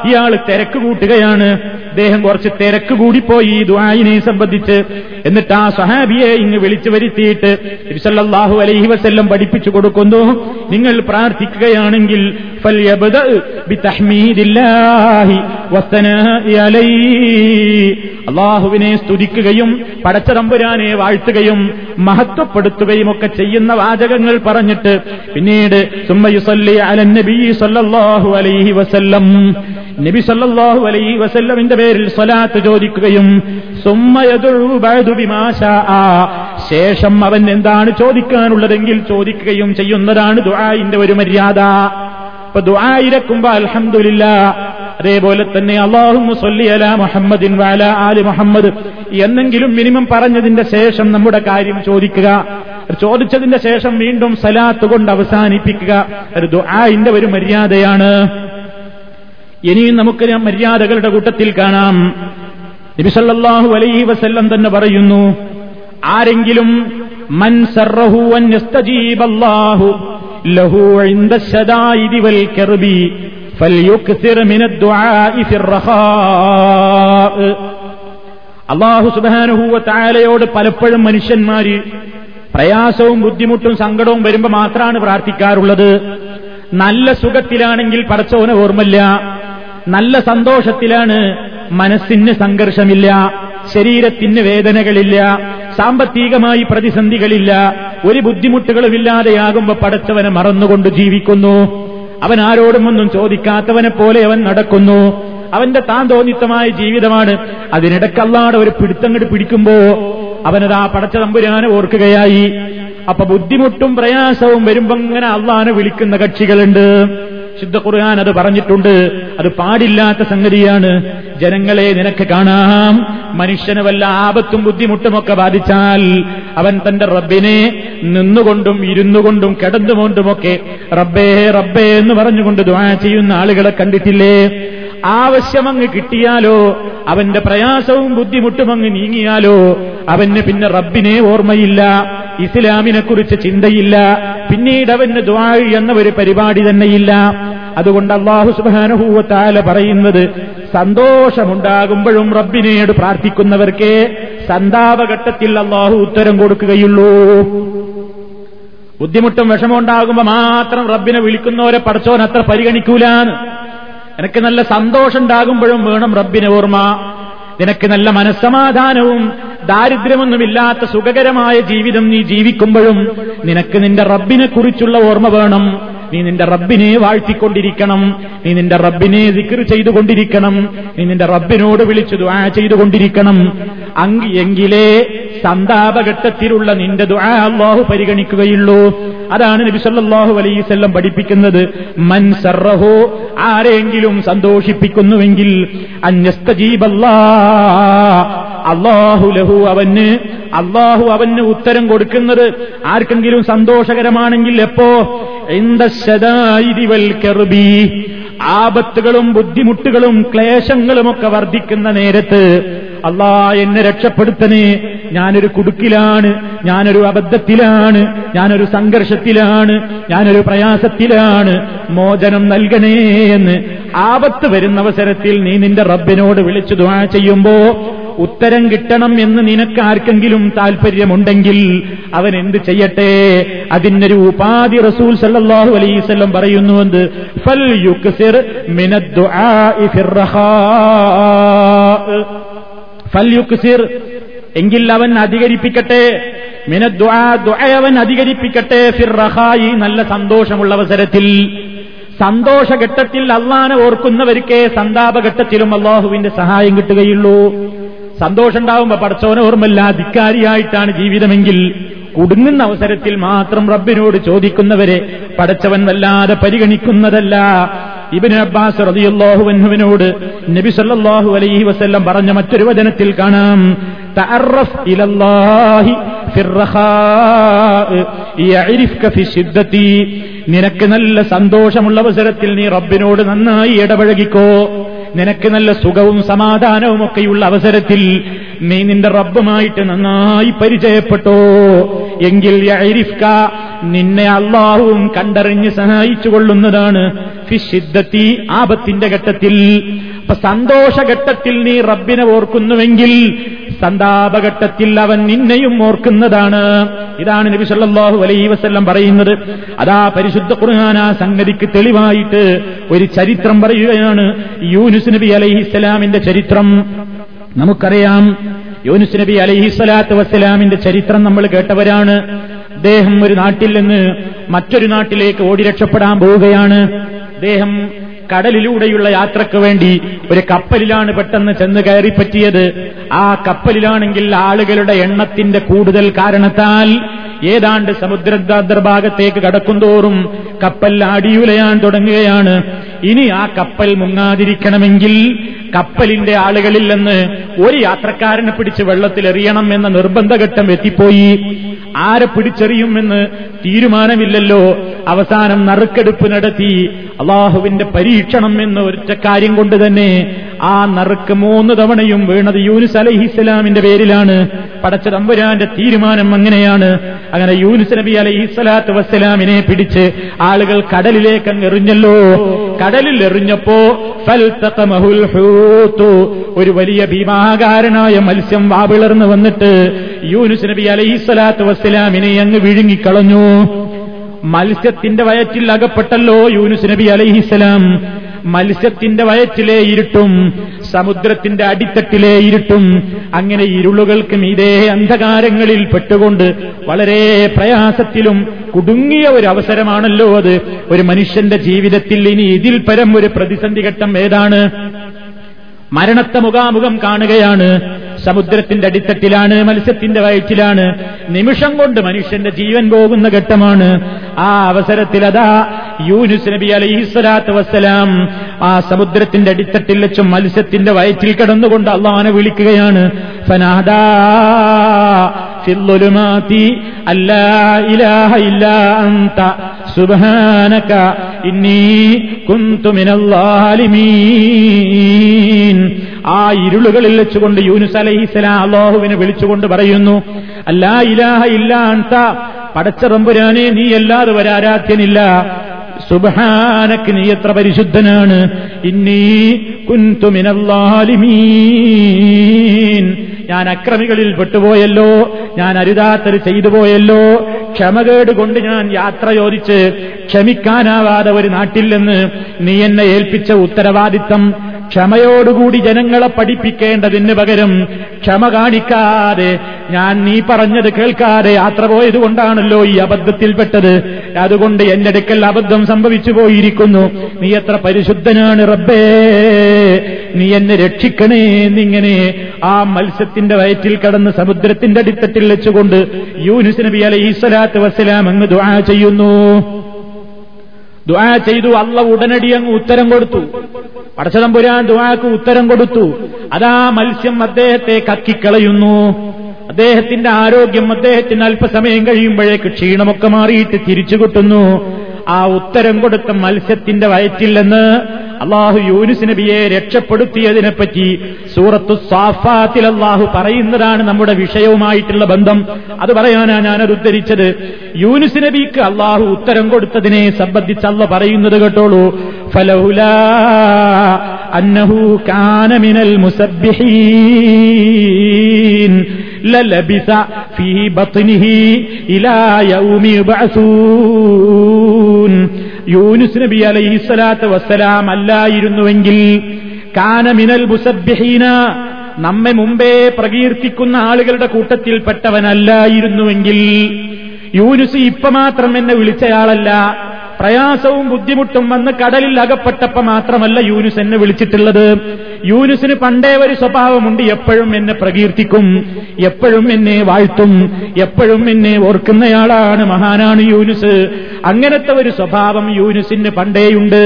ഇയാൾ തിരക്ക് കൂട്ടുകയാണ്. അദ്ദേഹം കുറച്ച് തിരക്ക് കൂടിപ്പോയി ഈ ദുആയിനെ സംബന്ധിച്ച്. എന്നിട്ട് ആ സഹാബിയെ ഇങ്ങ് വിളിച്ചു വരുത്തിയിട്ട് നബിസല്ലാഹു അലൈഹി വസ്ല്ലം പഠിപ്പിച്ചു കൊടുക്കുന്നു. നിങ്ങൾ പ്രാർത്ഥിക്കുകയാണെങ്കിൽ അള്ളാഹുവിനെ സ്തുതിക്കുകയും പടച്ചതമ്പുരാനെ വാഴ്ത്തുകയും മഹത്വപ്പെടുത്തുകയും ഒക്കെ ചെയ്യുന്ന വാചകങ്ങൾ പറഞ്ഞിട്ട് പിന്നീട് സുമ്മയുസല്ലി അലൻ നബി സല്ലല്ലാഹു അലൈഹി വസല്ലം. നബി സല്ലാഹു അലൈ വസല്ലമിന്റെ പേരിൽ സ്വലാത്ത് ചോദിക്കുകയും ശേഷം അവൻ എന്താണ് ചോദിക്കാനുള്ളതെങ്കിൽ ചോദിക്കുകയും ചെയ്യുന്നതാണ് ദുആഇന്റെ ഒരു മര്യാദ. അപ്പൊ ദുആയിരക്കുമ്പോ അലഹമില്ല അതേപോലെ തന്നെ അള്ളാഹു മുഹമ്മദിൻ മുഹമ്മദ് എന്നെങ്കിലും മിനിമം പറഞ്ഞതിന്റെ ശേഷം നമ്മുടെ കാര്യം ചോദിക്കുക. ചോദിച്ചതിന്റെ ശേഷം വീണ്ടും സലാത്ത് കൊണ്ട് അവസാനിപ്പിക്കുക. ഒരു ദുആഇന്റെ ഒരു മര്യാദയാണ്. ഇനിയും നമുക്ക് മര്യാദകളുടെ കൂട്ടത്തിൽ കാണാം. നബിസല്ലാഹു അലൈഹി വസല്ലം തന്നെ പറയുന്നു ആരെങ്കിലും മൻ ലഹു വൽ അള്ളാഹു സുബാനുഹൂവ താലയോട് പലപ്പോഴും മനുഷ്യന്മാര് പ്രയാസവും ബുദ്ധിമുട്ടും സങ്കടവും വരുമ്പോ മാത്രമാണ് പ്രാർത്ഥിക്കാറുള്ളത്. നല്ല സുഖത്തിലാണെങ്കിൽ പടച്ചവന് ഓർമ്മല്ല നല്ല സന്തോഷത്തിലാണ് മനസ്സിന് സംഘർഷമില്ല ശരീരത്തിന് വേദനകളില്ല സാമ്പത്തികമായി പ്രതിസന്ധികളില്ല ഒരു ബുദ്ധിമുട്ടുകളുമില്ലാതെയാകുമ്പോ പടച്ചവനെ മറന്നുകൊണ്ട് ജീവിക്കുന്നു. അവൻ ആരോടും ഒന്നും ചോദിക്കാത്തവനെ പോലെ അവൻ നടക്കുന്നു. അവന്റെ താൻ തോന്നിത്തമായ ജീവിതമാണ്. അതിനിടയ്ക്ക് ഒരു പിടുത്തങ്ങട് പിടിക്കുമ്പോ അവനതാ പടച്ച തമ്പുരാനെ ഓർക്കുകയായി. അപ്പൊ ബുദ്ധിമുട്ടും പ്രയാസവും വരുമ്പോ ഇങ്ങനെ അള്ളാനെ വിളിക്കുന്ന കക്ഷികളുണ്ട്. ശുദ്ധ ഖുർആൻ അത് പറഞ്ഞിട്ടുണ്ട്. അത് പാടില്ലാത്ത സംഗതിയാണ്. ജനങ്ങളെ നിനക്ക് കാണാം. മനുഷ്യന് വല്ല ആപത്തും ബുദ്ധിമുട്ടുമൊക്കെ ബാധിച്ചാൽ അവൻ തന്റെ റബ്ബിനെ നിന്നുകൊണ്ടും ഇരുന്നുകൊണ്ടും കിടന്നുകൊണ്ടുമൊക്കെ റബ്ബേ റബ്ബേ എന്ന് പറഞ്ഞുകൊണ്ട് ദ്വാ ചെയ്യുന്ന ആളുകളെ കണ്ടിട്ടില്ലേ? ആവശ്യമങ്ങ് കിട്ടിയാലോ അവന്റെ പ്രയാസവും ബുദ്ധിമുട്ടും അങ്ങ് നീങ്ങിയാലോ അവന് പിന്നെ റബ്ബിനെ ഓർമ്മയില്ല. ഇസ്ലാമിനെ കുറിച്ച് ചിന്തയില്ല. പിന്നീട് അവന് ദ്വാഴ് എന്ന ഒരു പരിപാടി തന്നെയില്ല. അതുകൊണ്ട് അള്ളാഹു സുബാനുഭൂവത്താല പറയുന്നത് സന്തോഷമുണ്ടാകുമ്പോഴും റബ്ബിനോട് പ്രാർത്ഥിക്കുന്നവർക്കേ സന്താപഘട്ടത്തിൽ അള്ളാഹു ഉത്തരം കൊടുക്കുകയുള്ളൂ. ബുദ്ധിമുട്ടും വിഷമമുണ്ടാകുമ്പോൾ മാത്രം റബ്ബിനെ വിളിക്കുന്നവരെ പടച്ചോൻ അത്ര പരിഗണിക്കൂലാന്ന്. എനിക്ക് നല്ല സന്തോഷം ഉണ്ടാകുമ്പോഴും വേണം റബ്ബിനെ ഓർമ്മ. നിനക്ക് നല്ല മനസ്സമാധാനവും ദാരിദ്ര്യമൊന്നുമില്ലാത്ത സുഖകരമായ ജീവിതം നീ ജീവിക്കുമ്പോഴും നിനക്ക് നിന്റെ റബ്ബിനെ കുറിച്ചുള്ള ഓർമ്മ വേണം. നീ നിന്റെ റബ്ബിനെ വാഴ്ത്തിക്കൊണ്ടിരിക്കണം. നീ നിന്റെ റബ്ബിനെ ദിക്ർ ചെയ്തുകൊണ്ടിരിക്കണം. നീ നിന്റെ റബ്ബിനോട് വിളിച്ചു ദുആ ചെയ്തുകൊണ്ടിരിക്കണം. അങ്കി എങ്കിലേ സന്താപഘട്ടത്തിലുള്ള നിന്റെ ദുആ അള്ളാഹു പരിഗണിക്കുകയുള്ളൂ. അതാണ് നബി സല്ലല്ലാഹു അലൈഹി വസല്ലം പഠിപ്പിക്കുന്നത്. മൻ സർറഹു ആരെങ്കിലും സന്തോഷിപ്പിക്കുന്നുവെങ്കിൽ അള്ളാഹു ലഹു അവന് അള്ളാഹു അവന് ഉത്തരം കൊടുക്കുന്നത് ആർക്കെങ്കിലും സന്തോഷകരമാണെങ്കിൽ എപ്പോ? വൽ കെറുബി ആപത്തുകളും ബുദ്ധിമുട്ടുകളും ക്ലേശങ്ങളുമൊക്കെ വർദ്ധിക്കുന്ന നേരത്ത് അള്ളാ എന്നെ രക്ഷപ്പെടുത്തണേ. ഞാനൊരു കുടുക്കിലാണ് ഞാനൊരു അബദ്ധത്തിലാണ് ഞാനൊരു സംഘർഷത്തിലാണ് ഞാനൊരു പ്രയാസത്തിലാണ്. മോചനം നൽകണേ എന്ന് ആപത്ത് വരുന്ന അവസരത്തിൽ നീ നിന്റെ റബ്ബിനോട് വിളിച്ചു ദുആ ചെയ്യുമ്പോ ഉത്തരം കിട്ടണം എന്ന് നിനക്ക് ആർക്കെങ്കിലും താല്പര്യമുണ്ടെങ്കിൽ അവൻ എന്ത് ചെയ്യട്ടെ? അതിനൊരു ഉപാധി റസൂൽ സല്ലല്ലാഹു അലൈവല്ലം പറയുന്നുവെന്ന് ഫൽ യുക്സിർ മിനദ്ദുആഇ ഫിർറഹാ ഫൽ യുക്സിർ എങ്കിൽ അവൻ അധികരിപ്പിക്കട്ടെ. അവൻ അധികരിപ്പിക്കട്ടെ. ഫിർറഹായി നല്ല സന്തോഷമുള്ള അവസരത്തിൽ സന്തോഷഘട്ടത്തിൽ അള്ളാനെ ഓർക്കുന്നവർക്കേ സന്താപഘട്ടത്തിലും അള്ളാഹുവിന്റെ സഹായം കിട്ടുകയുള്ളൂ. സന്തോഷം ഉണ്ടാവുമ്പോ പടച്ചോനെ ഓർമ്മല്ല ധിക്കാരിയായിട്ടാണ് ജീവിതമെങ്കിൽ കുടുങ്ങുന്ന അവസരത്തിൽ മാത്രം റബ്ബിനോട് ചോദിക്കുന്നവരെ പടച്ചവൻ വല്ലാതെ പരിഗണിക്കുന്നതല്ല. ഇബിന് അബ്ബാസ് റതിയുല്ലാഹുവിനോട് നബി സല്ലല്ലാഹു അലൈഹി വസല്ലം പറഞ്ഞ മറ്റൊരു വചനത്തിൽ കാണാം നിനക്ക് നല്ല സന്തോഷമുള്ള അവസരത്തിൽ നീ റബ്ബിനോട് നന്നായി ഇടപഴകിക്കോ. നിനക്ക് നല്ല സുഖവും സമാധാനവും ഒക്കെയുള്ള അവസരത്തിൽ നീ നിന്റെ റബ്ബുമായിട്ട് നന്നായി പരിചയപ്പെട്ടോ. എങ്കിൽ നിന്നെ അള്ളാഹുവും കണ്ടറിഞ്ഞ് സഹായിച്ചു കൊള്ളുന്നതാണ് ഫിഷിദ്ധത്തി ആപത്തിന്റെ ഘട്ടത്തിൽ. അപ്പൊ സന്തോഷഘട്ടത്തിൽ നീ റബ്ബിനെ ഓർക്കുന്നുവെങ്കിൽ സന്താപഘട്ടത്തിൽ അവൻ നിന്നെയും ഓർക്കുന്നതാണ്. ഇതാണ് നബി സല്ലല്ലാഹു അലൈഹി വസല്ലം പറയുന്നത്. അതാ പരിശുദ്ധ ഖുർആാന സംഗതിക്ക് തെളിവായിട്ട് ഒരു ചരിത്രം പറയുകയാണ്. യൂനുസ് നബി അലൈഹി അലൈഹിസ്സലാമിന്റെ ചരിത്രം. നമുക്കറിയാം യൂനുസ് നബി അലൈഹി സ്വലാത്തു വസ്സലാമിന്റെ ചരിത്രം നമ്മൾ കേട്ടവരാണ്. അദ്ദേഹം ഒരു നാട്ടിൽ നിന്ന് മറ്റൊരു നാട്ടിലേക്ക് ഓടി രക്ഷപ്പെടാൻ പോവുകയാണ്. അദ്ദേഹം കടലിലൂടെയുള്ള യാത്രയ്ക്ക് വേണ്ടി ഒരു കപ്പലിലാണ് പെട്ടെന്ന് ചെന്ന് കയറിപ്പറ്റിയത് ആ കപ്പലിലാണെങ്കിൽ ആളുകളുടെ എണ്ണത്തിന്റെ കൂടുതൽ കാരണത്താൽ ഏതാണ്ട് സമുദ്രഭാഗത്തേക്ക് കടക്കുന്തോറും കപ്പൽ അടിയുലയാൻ തുടങ്ങുകയാണ്. ഇനി ആ കപ്പൽ മുങ്ങാതിരിക്കണമെങ്കിൽ കപ്പലിന്റെ ആളുകളിൽ നിന്ന് ഒരു യാത്രക്കാരനെ പിടിച്ച് വെള്ളത്തിലെറിയണം എന്ന നിർബന്ധഘട്ടം എത്തിപ്പോയി. ആരെ പിടിച്ചെറിയുമെന്ന് തീരുമാനമില്ലല്ലോ. അവസാനം നറുക്കെടുപ്പ് നടത്തി. അള്ളാഹുവിന്റെ പരീക്ഷണം എന്ന ഒറ്റ കാര്യം കൊണ്ട് തന്നെ ആ നറുക്ക് മൂന്ന് തവണയും വീണത് യൂനുസ് അലഹിസ്സലാമിന്റെ പേരിലാണ്. പടച്ച തമ്പുരാന്റെ തീരുമാനം അങ്ങനെയാണ്. അങ്ങനെ യൂനുസ് നബി അലഹിസ്സലാത്ത് വസ്സലാമിനെ പിടിച്ച് ആളുകൾ കടലിലേക്ക് അങ്ങ് എറിഞ്ഞല്ലോ. കടലിൽ എറിഞ്ഞപ്പോ ഒരു വലിയ ഭീമാകാരനായ മത്സ്യം വാവിളർന്ന് വന്നിട്ട് യൂനുസ് നബി അലഹിസ്സലാത്ത് വസ്സലാമിനെ അങ്ങ് വിഴുങ്ങിക്കളഞ്ഞു. മത്സ്യത്തിന്റെ വയറ്റിൽ അകപ്പെട്ടല്ലോ യൂനുസ് നബി അലൈഹിസ്സലാം. മത്സ്യത്തിന്റെ വയറ്റിലെ ഇരുട്ടും സമുദ്രത്തിന്റെ അടിത്തട്ടിലെ ഇരുട്ടും അങ്ങനെ ഇരുളുകൾക്ക് മീതേ അന്ധകാരങ്ങളിൽ പെട്ടുകൊണ്ട് വളരെ പ്രയാസത്തിലും കുടുങ്ങിയ ഒരു അവസരമാണല്ലോ അത്. ഒരു മനുഷ്യന്റെ ജീവിതത്തിൽ ഇനി ഇതിൽ പരം ഒരു പ്രതിസന്ധി ഘട്ടം ഏതാണ്? മരണത്തെ മുഖാമുഖം കാണുകയാണ്. സമുദ്രത്തിന്റെ അടിത്തട്ടിലാണ് മത്സ്യത്തിന്റെ വയറ്റിലാണ്. നിമിഷം കൊണ്ട് മനുഷ്യന്റെ ജീവൻ പോകുന്ന ഘട്ടമാണ്. ആ അവസരത്തിൽ അതാ യൂനുസ് നബി അലൈഹിസ്വലാത്ത് വസ്സലാം ആ സമുദ്രത്തിന്റെ അടിത്തട്ടിൽ വെച്ചും മത്സ്യത്തിന്റെ വയറ്റിൽ കിടന്നുകൊണ്ട് അള്ളഹാനെ വിളിക്കുകയാണ്. ആ ഇരുളുകളിൽ വെച്ചുകൊണ്ട് യൂനുസ് അലഹിസ്ലാം അള്ളാഹുവിനെ വിളിച്ചുകൊണ്ട് പറയുന്നു അല്ലാ ഇലാഹ ഇല്ല അൻത പടച്ചറമ്പുരാനെ നീ അല്ലാതെ വരാരാധ്യനില്ല സുബഹാനക്ക് നീ എത്ര പരിശുദ്ധനാണ്. ഇന്നീ കുന്തുമിനല്ലാലിമീൻ ഞാൻ അക്രമികളിൽ പെട്ടുപോയല്ലോ. ഞാൻ അരുതാത്തത് ചെയ്തു പോയല്ലോ ക്ഷമകേട് കൊണ്ട് ഞാൻ യാത്ര ചോദിച്ച് ക്ഷമിക്കാനാവാതെ ഒരു നാട്ടിൽ നിന്ന് നീ എന്നെ ഏൽപ്പിച്ച ഉത്തരവാദിത്തം ക്ഷമയോടുകൂടി ജനങ്ങളെ പഠിപ്പിക്കേണ്ടതിന് പകരം ക്ഷമ കാണിക്കാതെ ഞാൻ നീ പറഞ്ഞത് കേൾക്കാതെ യാത്ര പോയതുകൊണ്ടാണല്ലോ ഈ അബദ്ധത്തിൽപ്പെട്ടത്. അതുകൊണ്ട് എന്റെ അടുക്കൽ അബദ്ധം സംഭവിച്ചു പോയിരിക്കുന്നു. നീ എത്ര പരിശുദ്ധനാണ് റബ്ബേ. നീ എന്നെ രക്ഷിക്കണേ എന്നിങ്ങനെ ആ മത്സ്യത്തിന്റെ വയറ്റിൽ കടന്ന് സമുദ്രത്തിന്റെ അടിത്തട്ടിൽ വെച്ചുകൊണ്ട് യൂനുസ് നബി അലൈഹി സ്വലാത്ത് വസ്സലാം അങ്ങ് ദുആ ചെയ്യുന്നു. ദുആ ചെയ്തു അള്ള ഉടനടി അങ്ങ് ഉത്തരം കൊടുത്തു. പടച്ചതമ്പുരാൻ ദുആക്ക് ഉത്തരം കൊടുത്തു. അതാ മത്സ്യം അദ്ദേഹത്തെ കക്കിക്കളയുന്നു. അദ്ദേഹത്തിന്റെ ആരോഗ്യം അദ്ദേഹത്തിന് അല്പസമയം കഴിയുമ്പോഴേക്ക് ക്ഷീണമൊക്കെ മാറിയിട്ട് തിരിച്ചു കിട്ടുന്നു ആ ഉത്തരം കൊടുത്ത മത്സ്യത്തിന്റെ വയറ്റിൽ നിന്ന് അള്ളാഹു യൂനുസ് നബിയെ രക്ഷപ്പെടുത്തിയതിനെപ്പറ്റി സൂറത്തു സാഫാത്തിൽ അള്ളാഹു പറയുന്നതാണ് നമ്മുടെ വിഷയവുമായിട്ടുള്ള ബന്ധം. അത് പറയാനാണ് ഞാനത് ഉദ്ധരിച്ചത്. യൂനുസ് നബിക്ക് അള്ളാഹു ഉത്തരം കൊടുത്തതിനെ സംബന്ധിച്ച് അല്ല പറയുന്നത് കേട്ടോളൂ. ഫലഹുല അന്നഹു കാനമിനൽ ലലബിസ ഫീ ബത്നിഹി ഇലാ യൗമി യൂനുസ് നബി അലൈഹിസ്സലാത്ത് വസ്സലാം അല്ലായിരുന്നുവെങ്കിൽ കാനമിനൽ മുസബ്ബിഹീന നമ്മെ മുമ്പേ പ്രകീർത്തിക്കുന്ന ആളുകളുടെ കൂട്ടത്തിൽപ്പെട്ടവനല്ലായിരുന്നുവെങ്കിൽ യൂനുസ് ഇപ്പൊ മാത്രം എന്നെ വിളിച്ചയാളല്ല. പ്രയാസവും ബുദ്ധിമുട്ടും വന്ന് കടലിൽ അകപ്പെട്ടപ്പോ മാത്രമല്ല യൂനുസ് എന്നെ വിളിച്ചിട്ടുള്ളത്. യൂനുസിന് പണ്ടേ ഒരു സ്വഭാവമുണ്ട് എപ്പോഴും എന്നെ പ്രകീർത്തിക്കും എപ്പോഴും എന്നെ വാഴ്ത്തും എപ്പോഴും എന്നെ ഓർക്കുന്നയാളാണ് മഹാനാണ് യൂനുസ്. അങ്ങനത്തെ ഒരു സ്വഭാവം യൂനുസിന് പണ്ടേയുണ്ട്.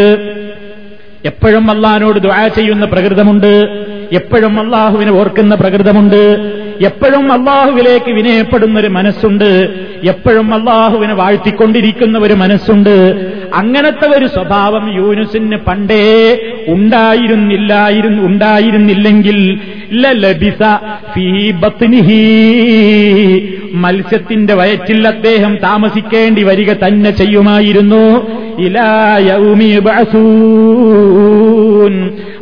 എപ്പോഴും അള്ളഹാനോട് ദ്വാ ചെയ്യുന്ന പ്രകൃതമുണ്ട്. എപ്പോഴും അള്ളാഹുവിനെ ഓർക്കുന്ന പ്രകൃതമുണ്ട്. എപ്പോഴും അള്ളാഹുവിലേക്ക് വിനയപ്പെടുന്ന ഒരു മനസ്സുണ്ട്. എപ്പോഴും അള്ളാഹുവിനെ വാഴ്ത്തിക്കൊണ്ടിരിക്കുന്ന ഒരു മനസ്സുണ്ട്. അങ്ങനത്തെ ഒരു സ്വഭാവം യൂനുസിന് പണ്ടേ ഉണ്ടായിരുന്നില്ലായിരുന്നു ഉണ്ടായിരുന്നില്ലെങ്കിൽ മത്സ്യത്തിന്റെ വയറ്റിൽ അദ്ദേഹം താമസിക്കേണ്ടി വരിക തന്നെ ചെയ്യുമായിരുന്നു. إلى يوم يبعثون.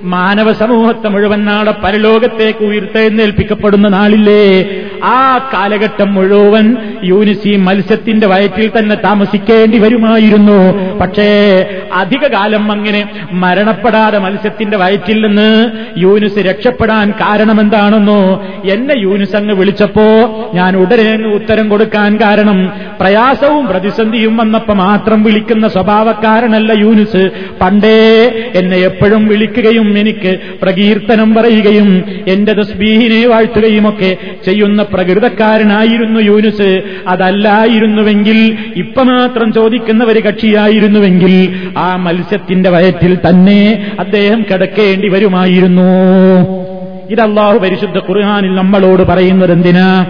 മാനവ സമൂഹത്തെ മുഴുവൻ നാളെ പരലോകത്തേക്ക് ഉയർത്തെഴുന്നേൽപ്പിക്കപ്പെടുന്ന നാളില്ലേ? ആ കാലഘട്ടം മുഴുവൻ യൂനിസി മത്സ്യത്തിന്റെ വയറ്റിൽ തന്നെ താമസിക്കേണ്ടി വരുമായിരുന്നു. പക്ഷേ അധിക കാലം അങ്ങനെ മരണപ്പെടാതെ മത്സ്യത്തിന്റെ വയറ്റിൽ നിന്ന് യൂനിസ് രക്ഷപ്പെടാൻ കാരണമെന്താണെന്നോ എന്നെ യൂനിസ് അങ്ങ് വിളിച്ചപ്പോ ഞാൻ ഉടനെ ഉത്തരം കൊടുക്കാൻ കാരണം പ്രയാസവും പ്രതിസന്ധിയും വന്നപ്പോ മാത്രം വിളിക്കുന്ന സ്വഭാവക്കാരനല്ല യൂനിസ്. പണ്ടേ എന്നെ എപ്പോഴും വിളിക്കുകയും എനിക്ക് പ്രകീർത്തനം പറയുകയും എന്റെ തസ്ബീഹിനെ വാഴ്ത്തുകയുമൊക്കെ ചെയ്യുന്ന പ്രകൃതക്കാരനായിരുന്നു യൂനുസ്. അതല്ലായിരുന്നുവെങ്കിൽ ഇപ്പൊ മാത്രം ചോദിക്കുന്ന ഒരു കക്ഷിയായിരുന്നുവെങ്കിൽ ആ മത്സ്യത്തിന്റെ വയറ്റിൽ തന്നെ അദ്ദേഹം കിടക്കേണ്ടി വരുമായിരുന്നു. ഇത് അള്ളാഹു പരിശുദ്ധ ഖുർഹാനിൽ നമ്മളോട് പറയുന്നത് എന്തിനാ?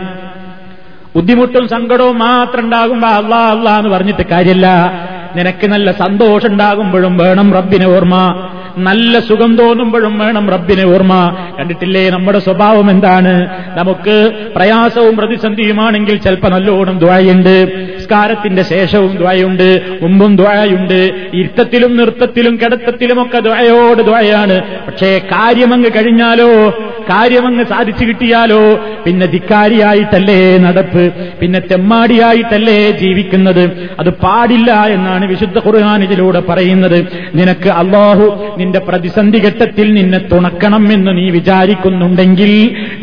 ബുദ്ധിമുട്ടും സങ്കടവും മാത്രം ഉണ്ടാകുമ്പോ അള്ളാ അള്ളാ എന്ന് പറഞ്ഞിട്ട് കാര്യമില്ല നിനക്ക് നല്ല സന്തോഷം ഉണ്ടാകുമ്പോഴും വേണം റബ്ബിനെ ഓർമ്മ. നല്ല സുഖം തോന്നുമ്പോഴും വേണം റബ്ബിനെ ഓർമ്മ. കണ്ടിട്ടില്ലേ നമ്മുടെ സ്വഭാവം എന്താണ്? നമുക്ക് പ്രയാസവും പ്രതിസന്ധിയുമാണെങ്കിൽ ചിലപ്പോൾ നല്ലോണം ദ്വായുണ്ട്. സ്കാരത്തിന്റെ ശേഷവും ദ്വായുണ്ട്. മുമ്പും ദ്വായുണ്ട്. ഇരുത്തത്തിലും നൃത്തത്തിലും കിടത്തത്തിലുമൊക്കെ ദ്വായോട് ദ്വായാണ്. പക്ഷേ കാര്യമങ്ങ് കഴിഞ്ഞാലോ? കാര്യമങ്ങ് സാധിച്ചു കിട്ടിയാലോ? പിന്നെ ധിക്കാരിയായിട്ടല്ലേ നടപ്പ്? പിന്നെ തെമ്മാടിയായിട്ടല്ലേ ജീവിക്കുന്നത്? അത് പാടില്ല എന്നാണ് വിശുദ്ധ ഖുർഹാൻ ഇതിലൂടെ പറയുന്നത്. നിനക്ക് അള്ളാഹു നിന്റെ പ്രതിസന്ധി ഘട്ടത്തിൽ നിന്നെ തുണക്കണം എന്ന് നീ വിചാരിക്കുന്നുണ്ടെങ്കിൽ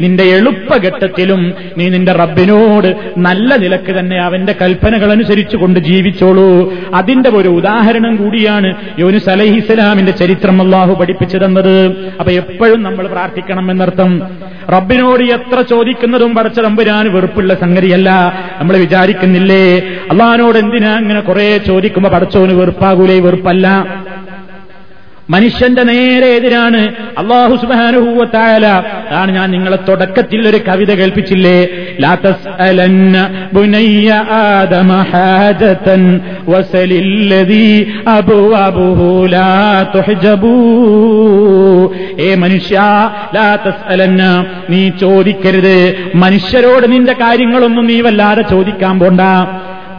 നിന്റെ എളുപ്പഘട്ടത്തിലും നീ നിന്റെ റബ്ബിനോട് നല്ല നിലയ്ക്ക് തന്നെ അവന്റെ കൽപ്പനകൾ അനുസരിച്ചു കൊണ്ട് ജീവിച്ചോളൂ. അതിന്റെ ഒരു ഉദാഹരണം കൂടിയാണ് യോനുസ് അലഹിസ്സലാമിന്റെ ചരിത്രം അള്ളാഹു പഠിപ്പിച്ചു തന്നത് അപ്പൊ എപ്പോഴും നമ്മൾ പ്രാർത്ഥിക്കണം എന്നർത്ഥം. റബ്ബിനോട് എത്ര ചോദിക്കുന്നതും പടച്ച തമ്പുരാൻ വെറുപ്പുള്ള സംഗതിയല്ല. നമ്മൾ വിചാരിക്കുന്നില്ലേ അള്ളഹാനോട് എന്തിനാ അങ്ങനെ കുറെ ചോദിക്കുമ്പോ പടച്ചോന് വെറുപ്പാകൂലേ വെറുപ്പല്ല. മനുഷ്യന്റെ നേരെ എതിരാണ്. അള്ളാഹു സുബാനുഭൂവത്തായാല അതാണ് ഞാൻ നിങ്ങളെ തുടക്കത്തിൽ ഒരു കവിത കേൾപ്പിച്ചില്ലേ? ലാ തസ്അലന്ന ബുനയ്യ ആദമ ഏ മനുഷ്യ ലാത്തസ് തസ്അലന്ന നീ ചോദിക്കരുത്. മനുഷ്യരോട് നിന്റെ കാര്യങ്ങളൊന്നും നീ വല്ലാതെ ചോദിക്കാൻ പോണ്ട.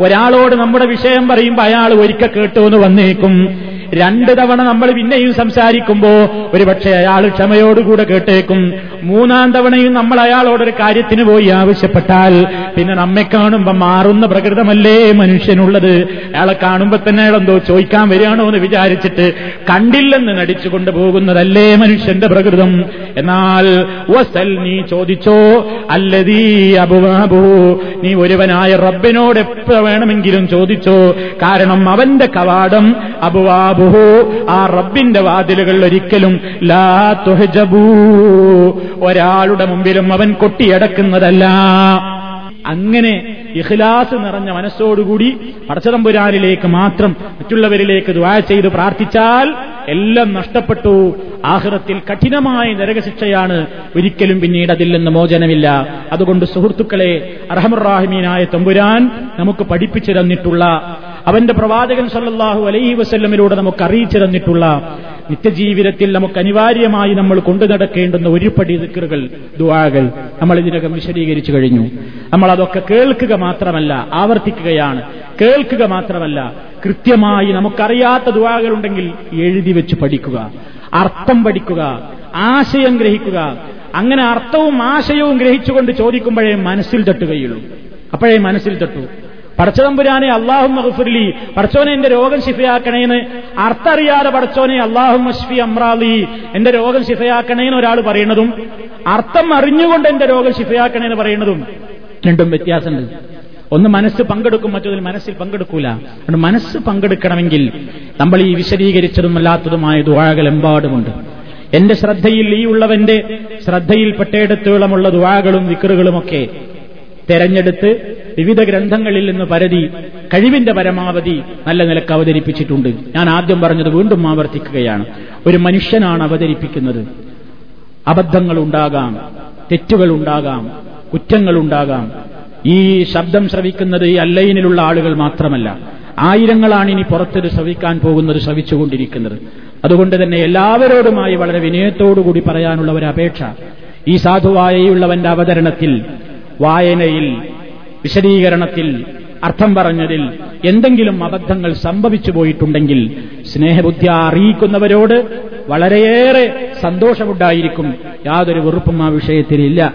ഒരാളോട് നമ്മുടെ വിഷയം പറയുമ്പോ അയാൾ ഒരിക്കൽ കേട്ടു എന്ന് വന്നേക്കും. രണ്ട് തവണ നമ്മൾ പിന്നെയും സംസാരിക്കുമ്പോ ഒരുപക്ഷെ അയാൾ ക്ഷമയോടുകൂടെ കേട്ടേക്കും. മൂന്നാം തവണയും നമ്മൾ അയാളോടൊരു കാര്യത്തിന് പോയി ആവശ്യപ്പെട്ടാൽ പിന്നെ നമ്മെ കാണുമ്പോ മാറുന്ന പ്രകൃതമല്ലേ മനുഷ്യനുള്ളത്? അയാളെ കാണുമ്പോ തന്നെ അയാളെന്തോ ചോദിക്കാൻ വരികയാണോ എന്ന് വിചാരിച്ചിട്ട് കണ്ടില്ലെന്ന് നടിച്ചുകൊണ്ട് പോകുന്നതല്ലേ മനുഷ്യന്റെ പ്രകൃതം? എന്നാൽ വസൽ നീ ചോദിച്ചോ? അല്ലതീ അബുവാബു നീ ഒരുവനായ റബ്ബിനോട് എപ്പോ വേണമെങ്കിലും ചോദിച്ചോ? കാരണം അവന്റെ കവാടം അബുവാബുഹു ആ റബ്ബിന്റെ വാതിലുകൾ ഒരിക്കലും ലാ തുഹജബൂ. ഒരാളുടെ മുമ്പിലും അവൻ കൊട്ടിയടക്കുന്നതല്ല. അങ്ങനെ ഇഖ്ലാസ് നിറഞ്ഞ മനസ്സോടുകൂടി പടച്ചതമ്പുരാനിലേക്ക് മാത്രം മറ്റുള്ളവരിലേക്ക് ദ്വാ ചെയ്ത് പ്രാർത്ഥിച്ചാൽ എല്ലാം നഷ്ടപ്പെട്ടു. ആഹ്റത്തിൽ കഠിനമായ നരകശിക്ഷയാണ് ഒരിക്കലും പിന്നീട് അതിൽ നിന്ന് മോചനമില്ല. അതുകൊണ്ട് സുഹൃത്തുക്കളെ അർഹമുറാഹിമീനായ തമ്പുരാൻ നമുക്ക് പഠിപ്പിച്ചു തന്നിട്ടുള്ള അവന്റെ പ്രവാചകൻ സല്ലാഹു അലൈഹി വസ്ല്ലമിലൂടെ നമുക്ക് അറിയിച്ചു തന്നിട്ടുള്ള നിത്യജീവിതത്തിൽ നമുക്ക് അനിവാര്യമായി നമ്മൾ കൊണ്ടു നടക്കേണ്ടുന്ന ഒരുപടി ദിക്കറുകൾ ദുവാകൾ നമ്മൾ ഇതിനകം വിശദീകരിച്ചു കഴിഞ്ഞു. നമ്മൾ അതൊക്കെ കേൾക്കുക മാത്രമല്ല ആവർത്തിക്കുകയാണ്. കേൾക്കുക മാത്രമല്ല കൃത്യമായി നമുക്കറിയാത്ത ദുവാകളുണ്ടെങ്കിൽ എഴുതി വെച്ച് പഠിക്കുക അർത്ഥം പഠിക്കുക ആശയം ഗ്രഹിക്കുക. അങ്ങനെ അർത്ഥവും ആശയവും ഗ്രഹിച്ചുകൊണ്ട് ചോദിക്കുമ്പോഴേ മനസ്സിൽ തട്ടുകയുള്ളൂ. അപ്പോഴേ മനസ്സിൽ തട്ടു. പടച്ചതമ്പുരാനെ അള്ളാഹു മഹഫുർലി പടച്ചോനെ എന്റെ രോഗം ശിഫയാക്കണേന്ന് അർത്ഥറിയാതെ പടച്ചോനെ അള്ളാഹു മഷ്ഫി അമ്രാലി എന്റെ രോഗം ശിഫയാക്കണേന്ന് ഒരാൾ പറയുന്നതും അർത്ഥം അറിഞ്ഞുകൊണ്ട് എന്റെ രോഗം ശിഫയാക്കണേന്ന് പറയുന്നതും രണ്ടും വ്യത്യാസമുണ്ട്. ഒന്ന് മനസ്സ് പങ്കെടുക്കും മറ്റൊന്നിൽ മനസ്സിൽ പങ്കെടുക്കൂല. മനസ്സ് പങ്കെടുക്കണമെങ്കിൽ നമ്മൾ ഈ വിശദീകരിച്ചതും അല്ലാത്തതുമായ ദുവാകൾ എമ്പാടുമുണ്ട് എന്റെ ശ്രദ്ധയിൽ ഈ ഉള്ളവന്റെ ശ്രദ്ധയിൽ പെട്ടയിടത്തോളമുള്ള ദുവാകളും വിക്കറുകളുമൊക്കെ തെരഞ്ഞെടുത്ത് വിവിധ ഗ്രന്ഥങ്ങളിൽ നിന്ന് പരതി കഴിവിന്റെ പരമാവധി നല്ല നിലയ്ക്ക് അവതരിപ്പിച്ചിട്ടുണ്ട്. ഞാൻ ആദ്യം പറഞ്ഞത് വീണ്ടും ആവർത്തിക്കുകയാണ്. ഒരു മനുഷ്യനാണ് അവതരിപ്പിക്കുന്നത്. അബദ്ധങ്ങൾ ഉണ്ടാകാം തെറ്റുകൾ ഉണ്ടാകാം കുറ്റങ്ങൾ ഉണ്ടാകാം. ഈ ശബ്ദം ശ്രവിക്കുന്നത് ഈ അല്ലൈനിലുള്ള ആളുകൾ മാത്രമല്ല. ആയിരങ്ങളാണ് ഇനി പുറത്തൊരു ശ്രവിക്കാൻ പോകുന്നത് ശ്രവിച്ചുകൊണ്ടിരിക്കുന്നത്. അതുകൊണ്ട് തന്നെ എല്ലാവരോടുമായി വളരെ വിനയത്തോടുകൂടി പറയാനുള്ള ഒരു അപേക്ഷ ഈ സാധുവായുള്ളവന്റെ അവതരണത്തിൽ വായനയിൽ വിശദീകരണത്തിൽ അർത്ഥം പറഞ്ഞതിൽ എന്തെങ്കിലും അബദ്ധങ്ങൾ സംഭവിച്ചു പോയിട്ടുണ്ടെങ്കിൽ സ്നേഹബുദ്ധി അറിയിക്കുന്നവരോട് വളരെയേറെ സന്തോഷമുണ്ടായിരിക്കും. യാതൊരു വെറുപ്പും ആ വിഷയത്തിലില്ല.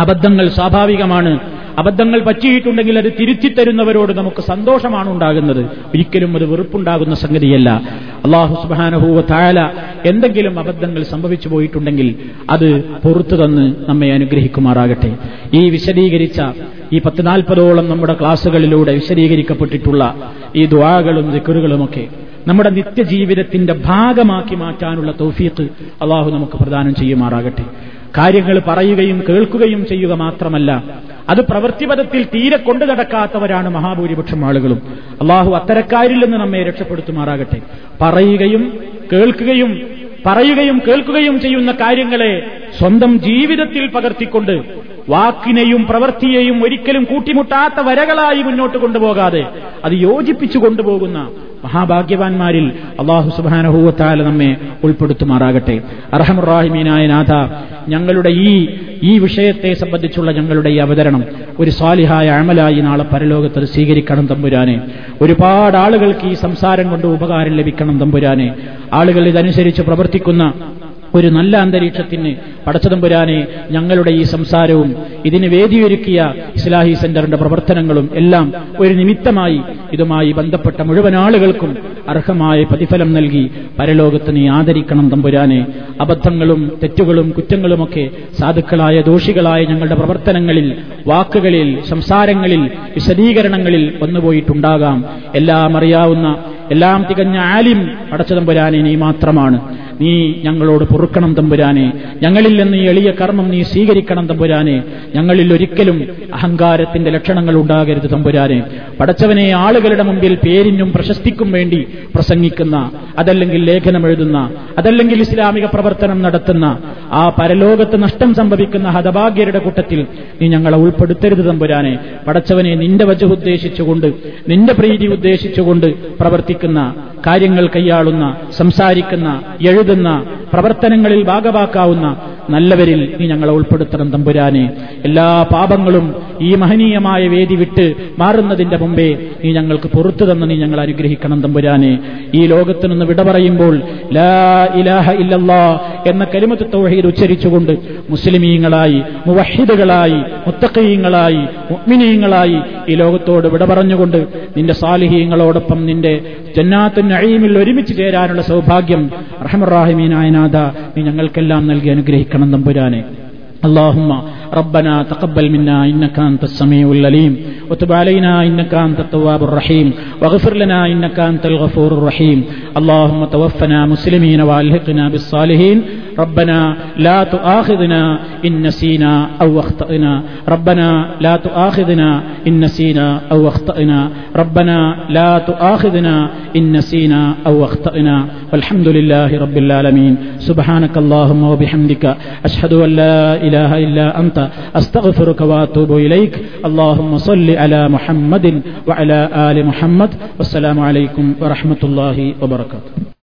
അബദ്ധങ്ങൾ സ്വാഭാവികമാണ്. അബദ്ധങ്ങൾ പറ്റിയിട്ടുണ്ടെങ്കിൽ അത് തിരുത്തി തരുന്നവരോട് നമുക്ക് സന്തോഷമാണ് ഉണ്ടാകുന്നത്. ഒരിക്കലും അത് വെറുപ്പുണ്ടാകുന്ന സംഗതിയല്ല. അള്ളാഹു സുബാനഹൂവ തായാല എന്തെങ്കിലും അബദ്ധങ്ങൾ സംഭവിച്ചു പോയിട്ടുണ്ടെങ്കിൽ അത് പുറത്തു തന്ന് നമ്മെ അനുഗ്രഹിക്കുമാറാകട്ടെ. ഈ വിശദീകരിച്ച ഈ പത്ത് നാൽപ്പതോളം നമ്മുടെ ക്ലാസ്സുകളിലൂടെ വിശദീകരിക്കപ്പെട്ടിട്ടുള്ള ഈ ദ്വാകളും ദിക്കറുകളുമൊക്കെ നമ്മുടെ നിത്യജീവിതത്തിന്റെ ഭാഗമാക്കി മാറ്റാനുള്ള തൗഫീഖ് അള്ളാഹു നമുക്ക് പ്രദാനം ചെയ്യുമാറാകട്ടെ. കാര്യങ്ങൾ പറയുകയും കേൾക്കുകയും ചെയ്യുക മാത്രമല്ല അത് പ്രവൃത്തിപഥത്തിൽ തീരെ കൊണ്ടു നടക്കാത്തവരാണ് മഹാഭൂരിപക്ഷം ആളുകളും. അള്ളാഹു അത്തരക്കാരിൽ നിന്ന് നമ്മെ രക്ഷപ്പെടുത്തുമാറാകട്ടെ. പറയുകയും കേൾക്കുകയും പറയുകയും കേൾക്കുകയും ചെയ്യുന്ന കാര്യങ്ങളെ സ്വന്തം ജീവിതത്തിൽ പകർത്തിക്കൊണ്ട് വാക്കിനെയും പ്രവൃത്തിയെയും ഒരിക്കലും കൂട്ടിമുട്ടാത്ത വരകളായി മുന്നോട്ട് കൊണ്ടുപോകാതെ അത് യോജിപ്പിച്ചു കൊണ്ടുപോകുന്ന മഹാഭാഗ്യവാന്മാരിൽ അള്ളാഹു സുബാനഹൂവത്താല നമ്മെ ഉൾപ്പെടുത്തുമാറാകട്ടെ. അർഹമുറാഹിമീനായ നാഥ ഞങ്ങളുടെ ഈ ഈ വിഷയത്തെ സംബന്ധിച്ചുള്ള ഞങ്ങളുടെ ഈ അവതരണം ഒരു സ്വാലിഹായ അമലായി നാളെ പരലോകത്ത് സ്വീകരിക്കണം തമ്പുരാനെ. ഒരുപാട് ആളുകൾക്ക് ഈ സംസാരം കൊണ്ട് ഉപകാരം ലഭിക്കണം തമ്പുരാനെ. ആളുകൾ ഇതനുസരിച്ച് പ്രവർത്തിക്കുന്ന ഒരു നല്ല അന്തരീക്ഷത്തിന് പടച്ചതമ്പുരാനെ ഞങ്ങളുടെ ഈ സംസാരവും ഇതിന് വേദിയൊരുക്കിയ ഇസ്ലാഹി സെന്ററിന്റെ പ്രവർത്തനങ്ങളും എല്ലാം ഒരു നിമിത്തമായി ഇതുമായി ബന്ധപ്പെട്ട മുഴുവൻ ആളുകൾക്കും അർഹമായ പ്രതിഫലം നൽകി പരലോകത്ത് നീ ആദരിക്കണം തമ്പുരാനെ. അബദ്ധങ്ങളും തെറ്റുകളും കുറ്റങ്ങളുമൊക്കെ സാധുക്കളായ ദോഷികളായ ഞങ്ങളുടെ പ്രവർത്തനങ്ങളിൽ വാക്കുകളിൽ സംസാരങ്ങളിൽ വിശദീകരണങ്ങളിൽ വന്നുപോയിട്ടുണ്ടാകാം. എല്ലാം അറിയാവുന്ന എല്ലാം തികഞ്ഞ ആലിം പടച്ചതമ്പുരാനെ നീ മാത്രമാണ്. നീ ഞങ്ങളോട് പൊറുക്കണം തമ്പുരാനെ. ഞങ്ങളിൽ നിന്ന് എളിയ കർമ്മം നീ സ്വീകരിക്കണം തമ്പുരാനെ. ഞങ്ങളിൽ ഒരിക്കലും അഹങ്കാരത്തിന്റെ ലക്ഷണങ്ങൾ ഉണ്ടാകരുത് തമ്പുരാനെ. പടച്ചവനെ ആളുകളുടെ മുമ്പിൽ പേരിനും പ്രശസ്തിക്കും വേണ്ടി പ്രസംഗിക്കുന്ന അതല്ലെങ്കിൽ ലേഖനം എഴുതുന്ന അതല്ലെങ്കിൽ ഇസ്ലാമിക പ്രവർത്തനം നടത്തുന്ന ആ പരലോകത്ത് നഷ്ടം സംഭവിക്കുന്ന ഹതഭാഗ്യരുടെ കൂട്ടത്തിൽ നീ ഞങ്ങളെ ഉൾപ്പെടുത്തരുത് തമ്പുരാനെ. പടച്ചവനെ നിന്റെ വജ ഉദ്ദേശിച്ചുകൊണ്ട് നിന്റെ പ്രീതി ഉദ്ദേശിച്ചുകൊണ്ട് പ്രവർത്തിക്കുന്ന കാര്യങ്ങൾ കൈയാളുന്ന സംസാരിക്കുന്ന എഴുതുന്ന പ്രവർത്തനങ്ങളിൽ ഭാഗമാക്കാവുന്ന നല്ലവരിൽ നീ ഞങ്ങളെ ഉൾപ്പെടുത്തണം തമ്പുരാനെ. എല്ലാ പാപങ്ങളും ഈ മഹനീയമായ വേദി വിട്ട് മാറുന്നതിന്റെ മുമ്പേ നീ ഞങ്ങൾക്ക് പുറത്തു തന്ന് നീ ഞങ്ങൾ അനുഗ്രഹിക്കണം തമ്പുരാനെ. ഈ ലോകത്ത് നിന്ന് വിട പറയുമ്പോൾ ലാ ഇലാഹ ഇല്ലല്ലാ എന്ന കലിമത്ത് തൗഹീദ് ഉച്ചരിച്ചുകൊണ്ട് മുസ്ലിമീങ്ങളായി മുവഹിദുകളായി മുത്തഖീങ്ങളായി മുഅ്മിനീങ്ങളായി ഈ ലോകത്തോട് വിട പറഞ്ഞുകൊണ്ട് നിന്റെ സാലിഹീങ്ങളോടൊപ്പം നിന്റെ ജന്നാത്തുൻ നഈമിൽ ഒരുമിച്ച് ചേരാനുള്ള സൗഭാഗ്യം റഹ്മറാഹിമീനായ നാഥ നീ ഞങ്ങൾക്കെല്ലാം നൽകി അനുഗ്രഹിക്കണം തമ്പുരാനെ اللهم ربنا تقبل منا إنك أنت السميع العليم وتب علينا إنك أنت التواب الرحيم واغفر لنا إنك أنت الغفور الرحيم اللهم توفنا مسلمين وألحقنا بالصالحين ربنا لا تؤاخذنا إن نسينا أو أخطأنا ربنا لا تؤاخذنا إن نسينا أو أخطأنا ربنا لا تؤاخذنا إن نسينا أو أخطأنا والحمد لله رب العالمين سبحانك اللهم وبحمدك أشهد أن لا إله إلا أستغفرك وأتوب إليك. اللهم صل على محمد وعلى آل محمد. والسلام عليكم ورحمة الله وبركاته.